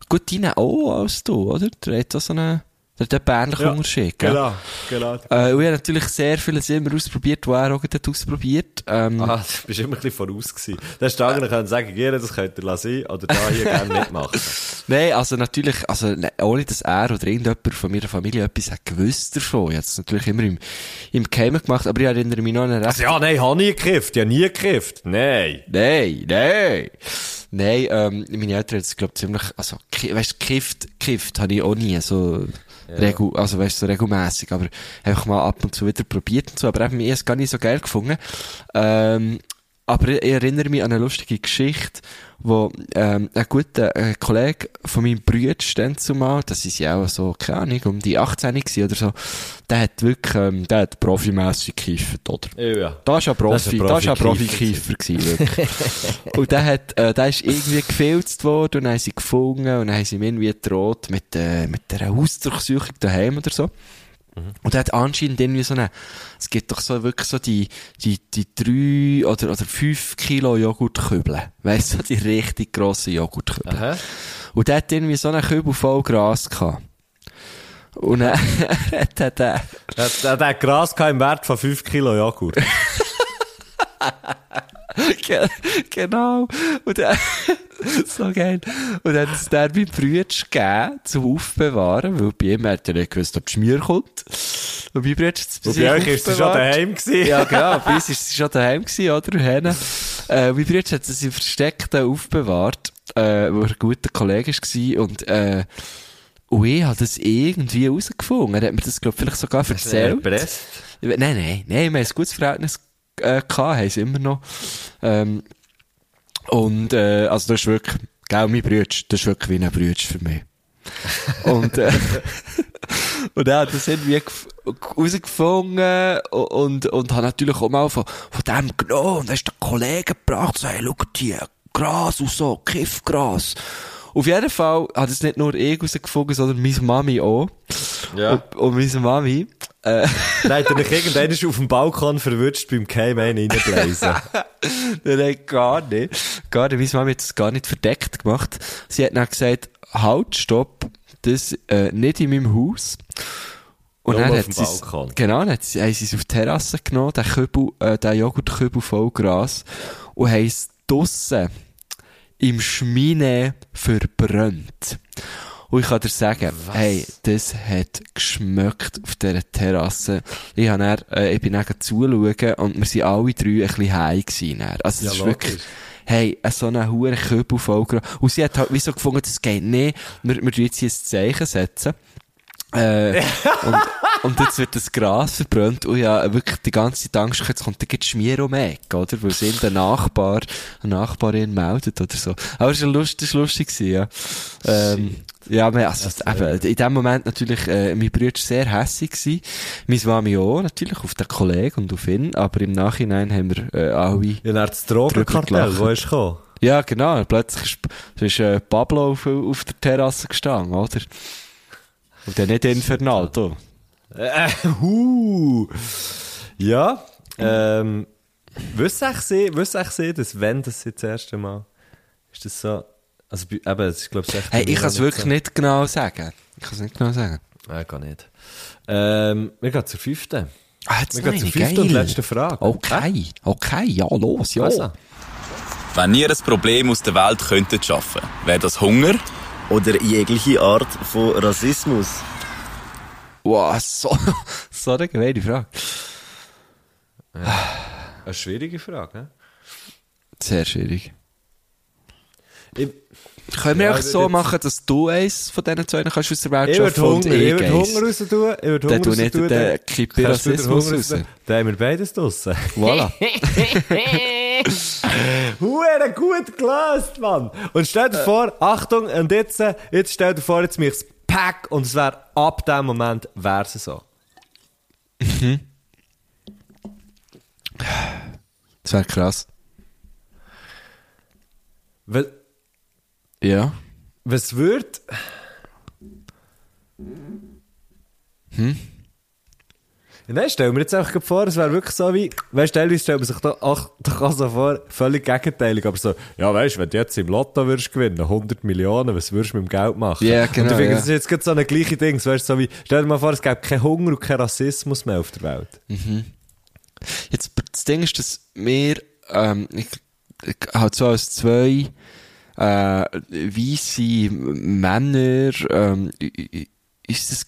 Gut, deine auch als du, oder? Der hat auch so einen, der hat einen ähnlichen Ja, Unterschied, gell? genau. Äh, und ich habe natürlich sehr vieles immer ausprobiert, was er auch gerade ausprobiert. Ähm, Ah, du bist immer ein bisschen voraus gewesen. Du eigentlich können sagen, gerne, das könnt ihr lassen oder da hier gerne mitmachen. [LAUGHS] Nein, also natürlich, also ne, ohne dass er oder irgendjemand von meiner Familie etwas hat gewusst davon. Ich habe es natürlich immer im, im Geheimen gemacht, aber ich erinnere mich noch an eine recht... Also ja, nein, ich habe nie gekifft. Ich habe nie gekifft. Nein. Nein, nein! Nein, ähm, meine Eltern haben es, glaub ziemlich, also, weißt, kifft, kifft habe ich auch nie, so, regu, also, weißt, so regelmässig, aber einfach mal ab und zu wieder probiert und so, aber eben, ich habe es gar nicht so geil gefunden. Ähm, aber ich, ich erinnere mich an eine lustige Geschichte, wo, ähm, ein guter äh, Kollege von meinem Bruder dann zumal, das ist ja auch so, keine Ahnung, um die 18 gewesen oder so, der hat wirklich, ähm, der hat profimässig gekifft, oder? Ja. Da ist ja Profi, da ist ja Profi-Kiefer Profi-Kiefer gewesen, wirklich. [LAUGHS] und der hat, äh, der ist irgendwie gefilzt worden und dann haben sie gefunden und dann haben sie ihm irgendwie gedroht mit, äh, mit einer Hausdurchsuchung daheim oder so. Und er hat anscheinend irgendwie so eine, es gibt doch so wirklich so die, die, die drei oder, oder fünf Kilo Joghurtkübel. Weißt du, die richtig grossen Joghurtkübel. Aha. Und der hat irgendwie so einen Kübel voll Gras gehabt. Und [LAUGHS] dann hat er den, der hat Gras gehabt im Wert von 5 Kilo Joghurt. [LAUGHS] Ge- genau. Und dann, [LAUGHS] so geil. Und dann hat es dann mein Brüder gegeben, zum Aufbewahren, weil bei ihm hat er nicht gewusst, ob Schmier kommt. Und mein Bruder hat es bei sich euch ist sie schon daheim gewesen. Ja, genau. Bei uns war sie schon daheim, gewesen, oder? Henne. Äh, mein Bruder hat es im Versteckten aufbewahrt, äh, wo er ein guter Kollege war. Und, äh, und ich habe das irgendwie herausgefunden. Er hat mir das, glaube ich, vielleicht sogar erzählt. Nein, nein, nein, wir haben ein gutes Verhältnis äh, gehabt, haben sie immer noch. Ähm, und, äh, also das ist wirklich, gell, mein Bruder, das ist wirklich wie ein Bruder für mich. und, äh, [LAUGHS] und er hat das irgendwie gef- herausgefunden und, und, hat natürlich auch mal von, von dem genommen und hast den Kollegen gebracht, so, hey, schau die, Gras und so, Kiffgras. Auf jeden Fall hat es nicht nur ich herausgefunden, sondern meine Mami auch. Ja. Und, und meine Mami, äh, [LAUGHS] Nein, dann irgendwann ist auf dem Balkon verwünscht beim Cayman reinbläsen. Nein, [LAUGHS] gar nicht. Gar nicht. Meine Mama hat das gar nicht verdeckt gemacht. Sie hat dann gesagt, halt, stopp, das, äh, nicht in meinem Haus. Und Nur dann hat sie es- genau, dann hat sie, haben sie es auf die Terrasse genommen, den Kübel, äh, den Joghurtkübel voll Gras, und haben es draussen im Schmine verbrannt. Und ich kann dir sagen, hey, das hat geschmeckt auf dieser Terrasse. Ich, hab dann, äh, ich bin dann zuschauen und wir sind alle drei ein bisschen gewesen. dann. Also, es Ja, ist logisch. wirklich, hey, äh, so einen hohen Kübel voll. Und sie hat halt wie so gefunden, das geht nicht. Wir, wir tun jetzt hier ein Zeichen setzen. Äh, [LAUGHS] und, und jetzt wird das Gras verbrannt und ja, wirklich die ganze Zeit Angst, jetzt kommt der Schmier um Ecke, oder? Weil sich der Nachbar, eine Nachbarin meldet oder so. Aber es war lustig, lustig, ja. Ähm, ja, aber also, eben, in dem Moment natürlich, äh, mein Bruder sehr hässig gewesen. Meine Mami auch, natürlich, auf den Kollegen und auf ihn, aber im Nachhinein haben wir, äh, alle, Ja, dann das Drogenkartell, wo ist gekommen? ja, genau, plötzlich ist, ist äh, Pablo auf, auf der Terrasse gestanden, oder? Und dann nicht Infernal, du. Äh, huh. Ja, ähm, wüsste ich sie, wüsste ich sie, dass wenn das jetzt das erste Mal, ist das so, also, eben, es ist, glaube ich, echt Hey, ich kann es wirklich so. nicht genau sagen. Ich kann es nicht genau sagen. Nein, gar nicht. Ähm, wir gehen zur fünften. Ah, jetzt Wir gehen zur fünften und letzten Frage. Okay, okay, ja, los, ja. Also, Wenn ihr ein Problem aus der Welt könntet schaffen, wäre das Hunger, Oder jegliche Art von Rassismus. Wow, so, [LAUGHS] so eine gemeine Frage. eine schwierige Frage, ne? Sehr schwierig. Ich, Können wir Ja, auch ich so würd machen, dass du eins von diesen zwei kannst aus der Welt ich schaffen und Hunger, ich würde? Hunger raus tun, ich würde Hunger raus nicht tun. dann Kippe den Rassismus Hunger raus. Dann haben wir beides draussen. Voilà. [LAUGHS] Hure gut gelöst, Mann. Und stell dir vor, Achtung, und jetzt, jetzt stell dir vor, jetzt mich's Pack und es wäre ab dem Moment wär's so. Das wäre krass. Weil, Ja. was wird? Hm? Nein, stell mir jetzt einfach vor, es wäre wirklich so wie, weißt du, teilweise stellt man sich da, ach, doch auch so vor, völlig gegenteilig, aber so, ja, weißt du, wenn du jetzt im Lotto würdest gewinnen, 100 Millionen, was würdest du mit dem Geld machen? Ja, Und genau, ich finde, ja. das ist jetzt gerade so eine gleiche Ding, weißt du, so wie, stell dir mal vor, es gäbe keinen Hunger und keinen Rassismus mehr auf der Welt. Jetzt, das Ding ist, dass wir, ähm, ich, ich halt so als zwei, äh, weisse Männer, ähm, ist das,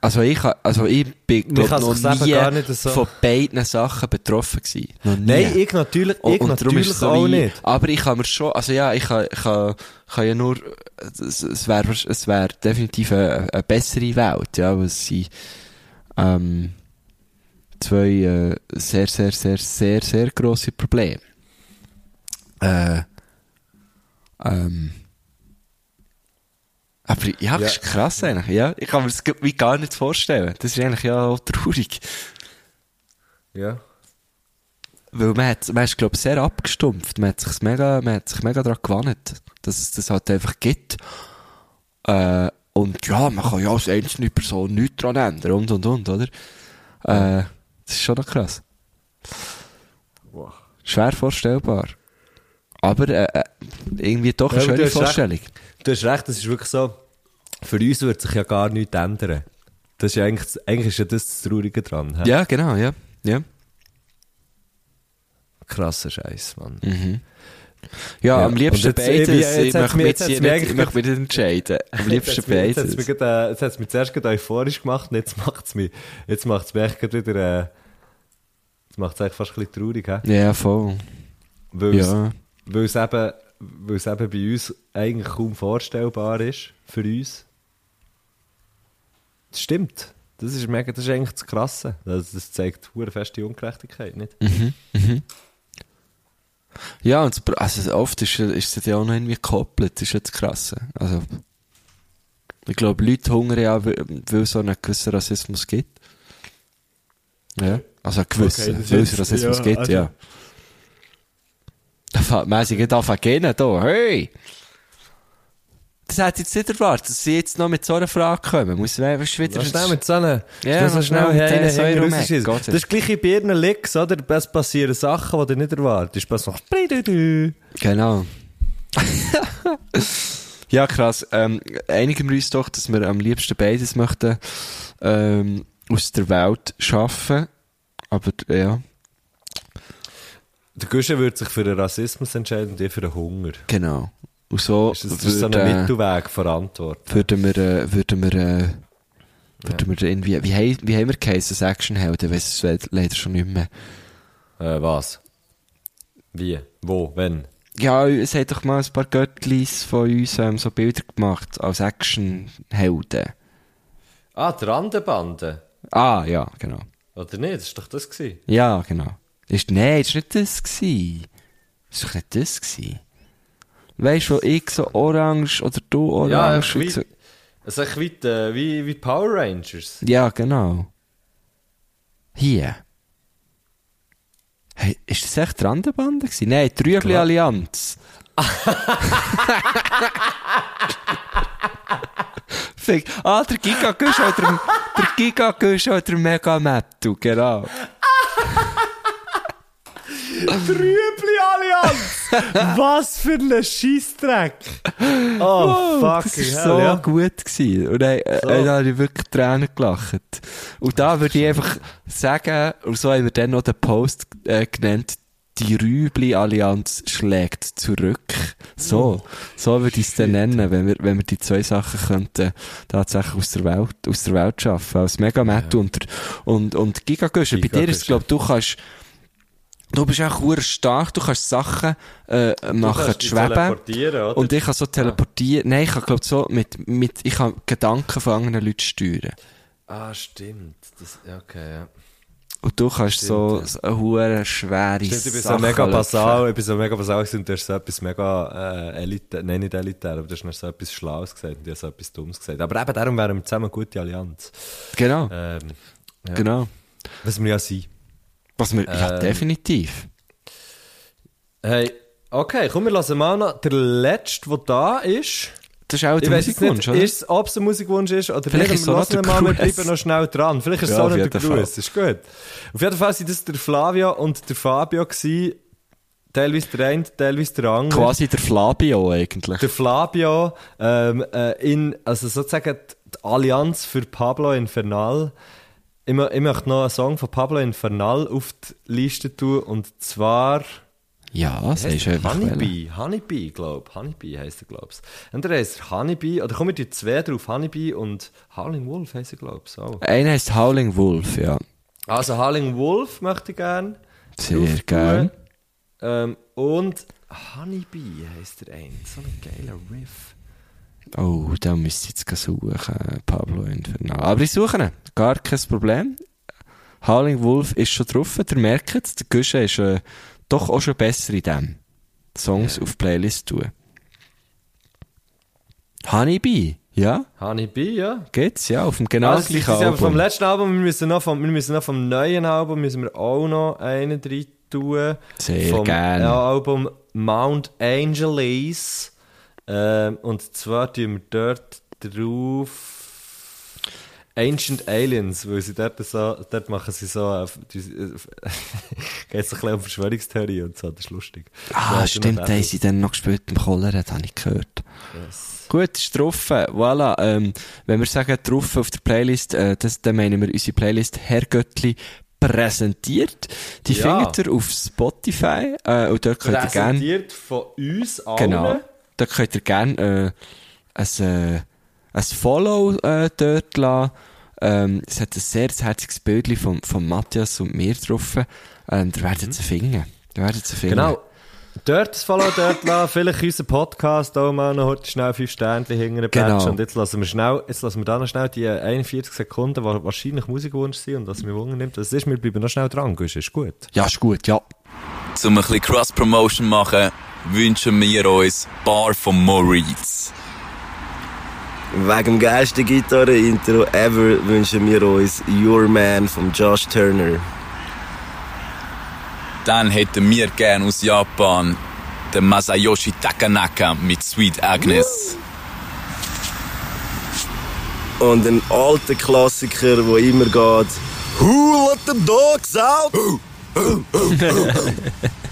also ich, also ich bin, glaub, noch nie so- von beiden Sachen betroffen gewesen. Nein, ich natürlich, Und- ich und darum natürlich auch wie- nicht. Aber ich kann mir schon, also ja, ich kann, ich kann, kann ja nur, es, wäre, es wäre definitiv eine, eine bessere Welt, ja, weil es sind, ähm, zwei, äh, sehr, sehr, sehr, sehr, sehr grosse Probleme. Äh, ähm, aber ja, das ist krass eigentlich, ja. Ich kann mir das wie gar nicht vorstellen. Das ist eigentlich ja auch traurig. Ja. Weil man, hat, man ist, glaube ich, sehr abgestumpft. Man hat sich mega, man hat sich mega daran gewandt, dass es das halt einfach gibt. Äh, und ja, man kann ja als einzelne Person nichts daran ändern und, und, und, oder? Äh, das ist schon noch krass. Schwer vorstellbar. Aber äh, äh, irgendwie doch eine Ja, aber du schöne hast recht. Vorstellung. Du hast recht, das ist wirklich so, für uns wird sich ja gar nichts ändern. Das ist ja eigentlich, eigentlich ist ja das das Traurige dran. hä? Ja, genau, ja. ja. Krasser Scheiß, Mann. Mhm. Ja, Ja, am liebsten jetzt- beides. jetzt ich möchte mich- jetzt jetzt nicht, ich eigentlich- möchte mich nicht entscheiden. [LAUGHS] Am liebsten Jetzt hat's mich- Jetzt beides. hat's mich, äh, jetzt zuerst gerade euphorisch gemacht und jetzt [LAUGHS] macht's mich, jetzt macht's mich echt wieder, äh, jetzt macht's eigentlich fast ein bisschen traurig, hä? Ja, voll. Weil es, Ja. Weil es eben, weil es eben bei uns eigentlich kaum vorstellbar ist, für uns. Das stimmt. Das ist mega, das ist eigentlich das Krasse. Das, das zeigt hure feste Ungerechtigkeit, nicht? Ja, und das also oft ist, ist es ja auch noch irgendwie gekoppelt, das ist jetzt krass. Also, ich glaube, Leute hungern ja, weil es so einen gewissen Rassismus gibt. Ja, also einen gewissen, Okay, das weil es Rassismus ja, gibt, also- ja. Da fängt mäßig an gehen, da, hey! Das hätte jetzt nicht erwartet, dass sie jetzt noch mit so einer Frage kommen. Muss man wieder... Was schnell mit so einer, Ja, was schnell mit der so. Gott. Das ist gleich bei ihren Licks, oder? Es passieren Sachen, die du nicht erwartest. Es macht Genau. [LAUGHS] ja, krass. Ähm, einigen wir uns doch, dass wir am liebsten beides möchten ähm, aus der Welt schaffen. Aber ja, Der Guschen würde sich für den Rassismus entscheiden und ich für den Hunger. genau. Und so Ist das, das ist so ein würden, Mittelweg verantworten. würden wir, äh, würden wir, äh, würden wir irgendwie, wie, hei- wie haben wir geheißen, Actionhelden? Weiss es le- leider schon nicht mehr. Äh, was? Wie? Wo? Wenn? Ja, es hat doch mal ein paar Göttlis von uns ähm, so Bilder gemacht als Actionhelden. Ah, die Randenbande. Ah, ja, genau. Oder nicht? Das war doch das. Gewesen. Ja, genau. Ist, nein, das war nicht das. Gewesen. Das war doch nicht das. Gewesen. Weißt du, wo ich so orange oder du Ja, orange. wie, und so, also echt wie, die- wie, wie Power Rangers. ja, genau. Hier. Hey, ist das echt die Randenbande gewesen? Nein, Klar. Allianz. Fick. Ah, der Giga Gusch oder der, Giga Gusch oder der Mega Metal, genau. Rüebli Allianz! Was für ein Scheissdreck! Oh, fuck. das war so ja. gut. Gewesen. Und dann, äh, So. dann habe ich wirklich Tränen gelacht. Und da würde ich einfach sagen, und so haben wir dann noch den Post äh, genannt, die Rübli-Allianz schlägt zurück. So, so würde ich es dann nennen, wenn wir, wenn wir die zwei Sachen könnten tatsächlich aus der Welt, aus der Welt schaffen. Als Megametal und, der- und, und Gigagösche. Bei dir ist es, glaube du kannst, du bist auch hure stark, du kannst Sachen, äh, machen, kannst schweben. oder? Und ich kann so teleportieren. Nein, ich kann, glaub so mit, mit, ich kann Gedanken von anderen Leuten steuern. Ah, stimmt. Das, ja, okay, ja. Und du kannst so, Stimmt, so eine hure schwere Stimmt, ich bin so mega basal, ich bin so mega basal und du hast so etwas mega äh, elitär, nein nicht elitär, aber du hast so etwas Schlaues gesagt und ich habe so etwas Dummes gesagt. Aber eben darum wären wir zusammen eine gute Allianz. Genau, Ähm, ja. genau. Was wir ja sind. Was wir, ja, Ähm, definitiv. Hey, okay, komm, wir lassen mal noch der letzte, der da ist. Das ist auch der Musikwunsch, nicht, oder? ist, ob es ein Musikwunsch ist oder Vielleicht nicht. ist wir der mal, wir bleiben noch schnell dran. Vielleicht ist es Ja, auch noch der. Gruß. Ist gut. Auf jeden Fall sind das der Flavio und der Fabio gewesen. Teilweise der eine, teilweise der andere. Quasi der Flabio eigentlich. Der Flavio, ähm, äh, in, also sozusagen die Allianz für Pablo Infernal. Ich, ich möchte noch einen Song von Pablo Infernal auf die Liste tun und zwar ja, das ist einfach. Honeybee. Honeybee, glaub. Honeybee heisst er, glaub's. Entweder heisst er Honeybee, oder kommen die zwei drauf, Honeybee und Howling Wolf heisst er, glaub's auch. Einer heißt Howling Wolf, ja. Also Howling Wolf möchte ich gerne. Sehr gern. Ähm, und Honeybee heisst der ein. So ein geiler Riff. Oh, da müsste ich jetzt suchen, Pablo Infernal. Aber ich suche ihn, gar kein Problem. Howling Wolf ist schon drauf, ihr merkt es, der Guschen ist äh, doch auch schon besser in dem. Songs auf Playlist tun. Honeybee, ja, Honeybee, ja. geht's, ja, auf dem genau Also, gleichen das ist aber vom Album. letzten Album, wir müssen noch vom, wir müssen noch vom neuen Album, müssen wir auch noch einen drin tun. Sehr vom gern. ja, Album Mount Angeles. Ähm, und zwar tun wir dort drauf Ancient Aliens, weil sie dort so, dort machen sie so, äh, äh, [LAUGHS] geht so ein bisschen um Verschwörungstheorie und so, das ist lustig. Ah, Ja, stimmt, da haben sie dann noch gespielt im Cholera, das habe ich gehört. Gut, ist drauf. Voilà. Ähm, wenn wir sagen drauf auf der Playlist, äh, das, dann meinen wir unsere Playlist Herrgöttli präsentiert. Die Ja. findet ihr auf Spotify, äh, und dort könnt ihr gerne, Präsentiert von uns allen. genau, dort könnt ihr gerne, äh, ein, äh, ein Follow, äh, dort lassen. Ähm, es hat ein sehr herziges Bild von, von Matthias und mir drauf. Ähm, da werdet ihr sie finden. Da werdet ihr sie finden. Genau. Dort das Follow dort lassen, vielleicht unseren Podcast auch mal noch heute schnell fünf Sternchen hinten Genau. genau. Und jetzt lassen wir schnell, jetzt lassen wir da noch schnell die 41 Sekunden, die wahrscheinlich Musikwunsch sind und was mich Wunder nimmt. Das ist, wir bleiben noch schnell dran, ist gut. Ja, ist gut, ja. Zum ein bisschen Cross-Promotion machen, wünschen wir uns Bar von Moritz. Wegen dem geilsten Gitarre-Intro ever wünschen wir uns Your Man von Josh Turner. Dann hätten wir gern aus Japan den Masayoshi Takanaka mit Sweet Agnes. Und ein alter Klassiker, der immer geht. Who let the dogs out? [LAUGHS]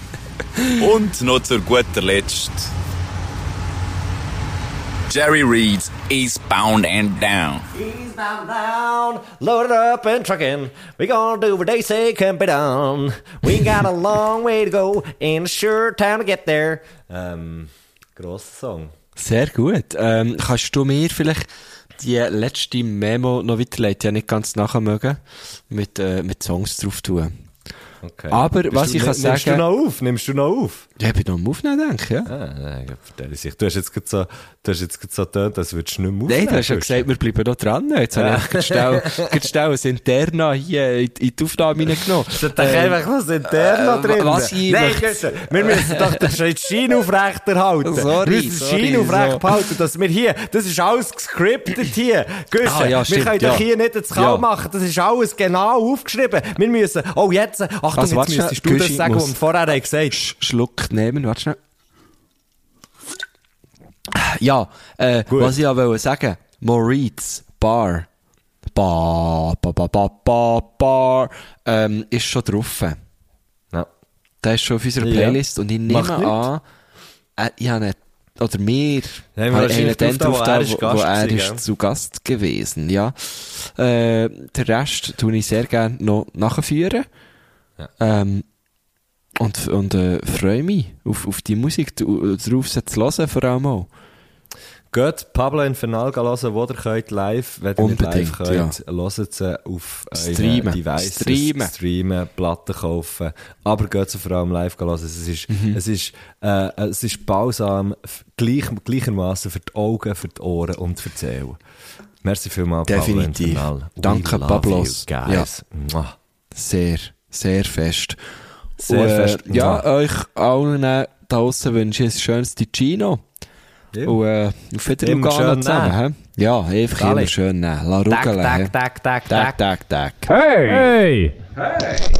Und noch zur guter Letzt. Jerry Reed, Eastbound and Down. Eastbound down, loaded up and trucking. We gonna do what they say can be done. We got a long way to go and a sure time to get there. Ähm, grosser Song. Sehr gut. Ähm, kannst du mir vielleicht die letzte Memo noch weiterleiten? Ja, nicht ganz nachher mögen. Mit, äh, mit Songs drauf tun. Okay. Aber Bist was du, ich kann Nimmst du sagen- noch auf? Nimmst du noch auf? Ja, ich bin noch am Aufnehmen, denke ich, ja. Ah, nein, ja, sich. Du hast jetzt gerade so, du hast jetzt so getönt, als würdest du nicht mehr Nein, du hast ja gesagt, wir bleiben noch dran. Jetzt habe ich gerade [LAUGHS] schnell ein Interna hier in, in die Aufnahme reingenommen. Da doch einfach was intern noch äh, drin. was ich Nein, möchte- wir müssen doch den Schein aufrechterhalten. Sorry, wir müssen den Schein aufrecht so. behalten, dass wir hier, das ist alles gescriptet hier. Gusch, Ah, ja, wir stimmt, können doch ja. hier nicht ins Ja. machen, das ist alles genau aufgeschrieben. Wir müssen, oh jetzt, Achtung, Also, jetzt müsstest du das Gusch, sagen, was wir vorher haben gesagt Sch Schluck nehmen, warte schnell. Ja, äh, Gut. was ich auch wollte sagen, Moritz, Bar, Bar, Bar, Bar, Bar, Bar, Bar, ähm, ist schon drauf. Ja. Der ist schon auf unserer Ja. Playlist und ich nehme Macht an, äh, ich habe nicht, oder wir, Ja, wir haben wahrscheinlich einen drauf da, wo er ist wo, er ist gell? zu Gast gewesen, ja. Äh, den Rest tue ich sehr gerne noch nachführen. Ähm, und, und äh, freue mich auf, auf die Musik, drauf zu hören vor allem auch. Geht Pablo Infernal hören, wo ihr könnt live, wenn ihr nicht live Unbedingt, könnt, hört sie auf Streamen. Devices, Streamen. streamen, Platten kaufen, aber geht sie vor allem live hören. Es ist, Mhm. es ist, äh, es ist balsam, gleich, gleichermaßen für die Augen, für die Ohren und für die Seele. Merci vielmals, Definitiv. Pablo Infernal. We Danke, Pablos. You guys. Mua. Sehr, sehr fest. Sehr und, äh, fest. Ja, Mua. euch allen da draussen wünsche ich ein schönes Ticino. Ja. Und äh, auf Wiedersehen zusammen. Hä? Ja, einfach Dale. immer schön nehmen. La Tag, rugeln. hä? tag, tag, tag, Tag, tag. tag, tag. Hey! Hey! [LAUGHS]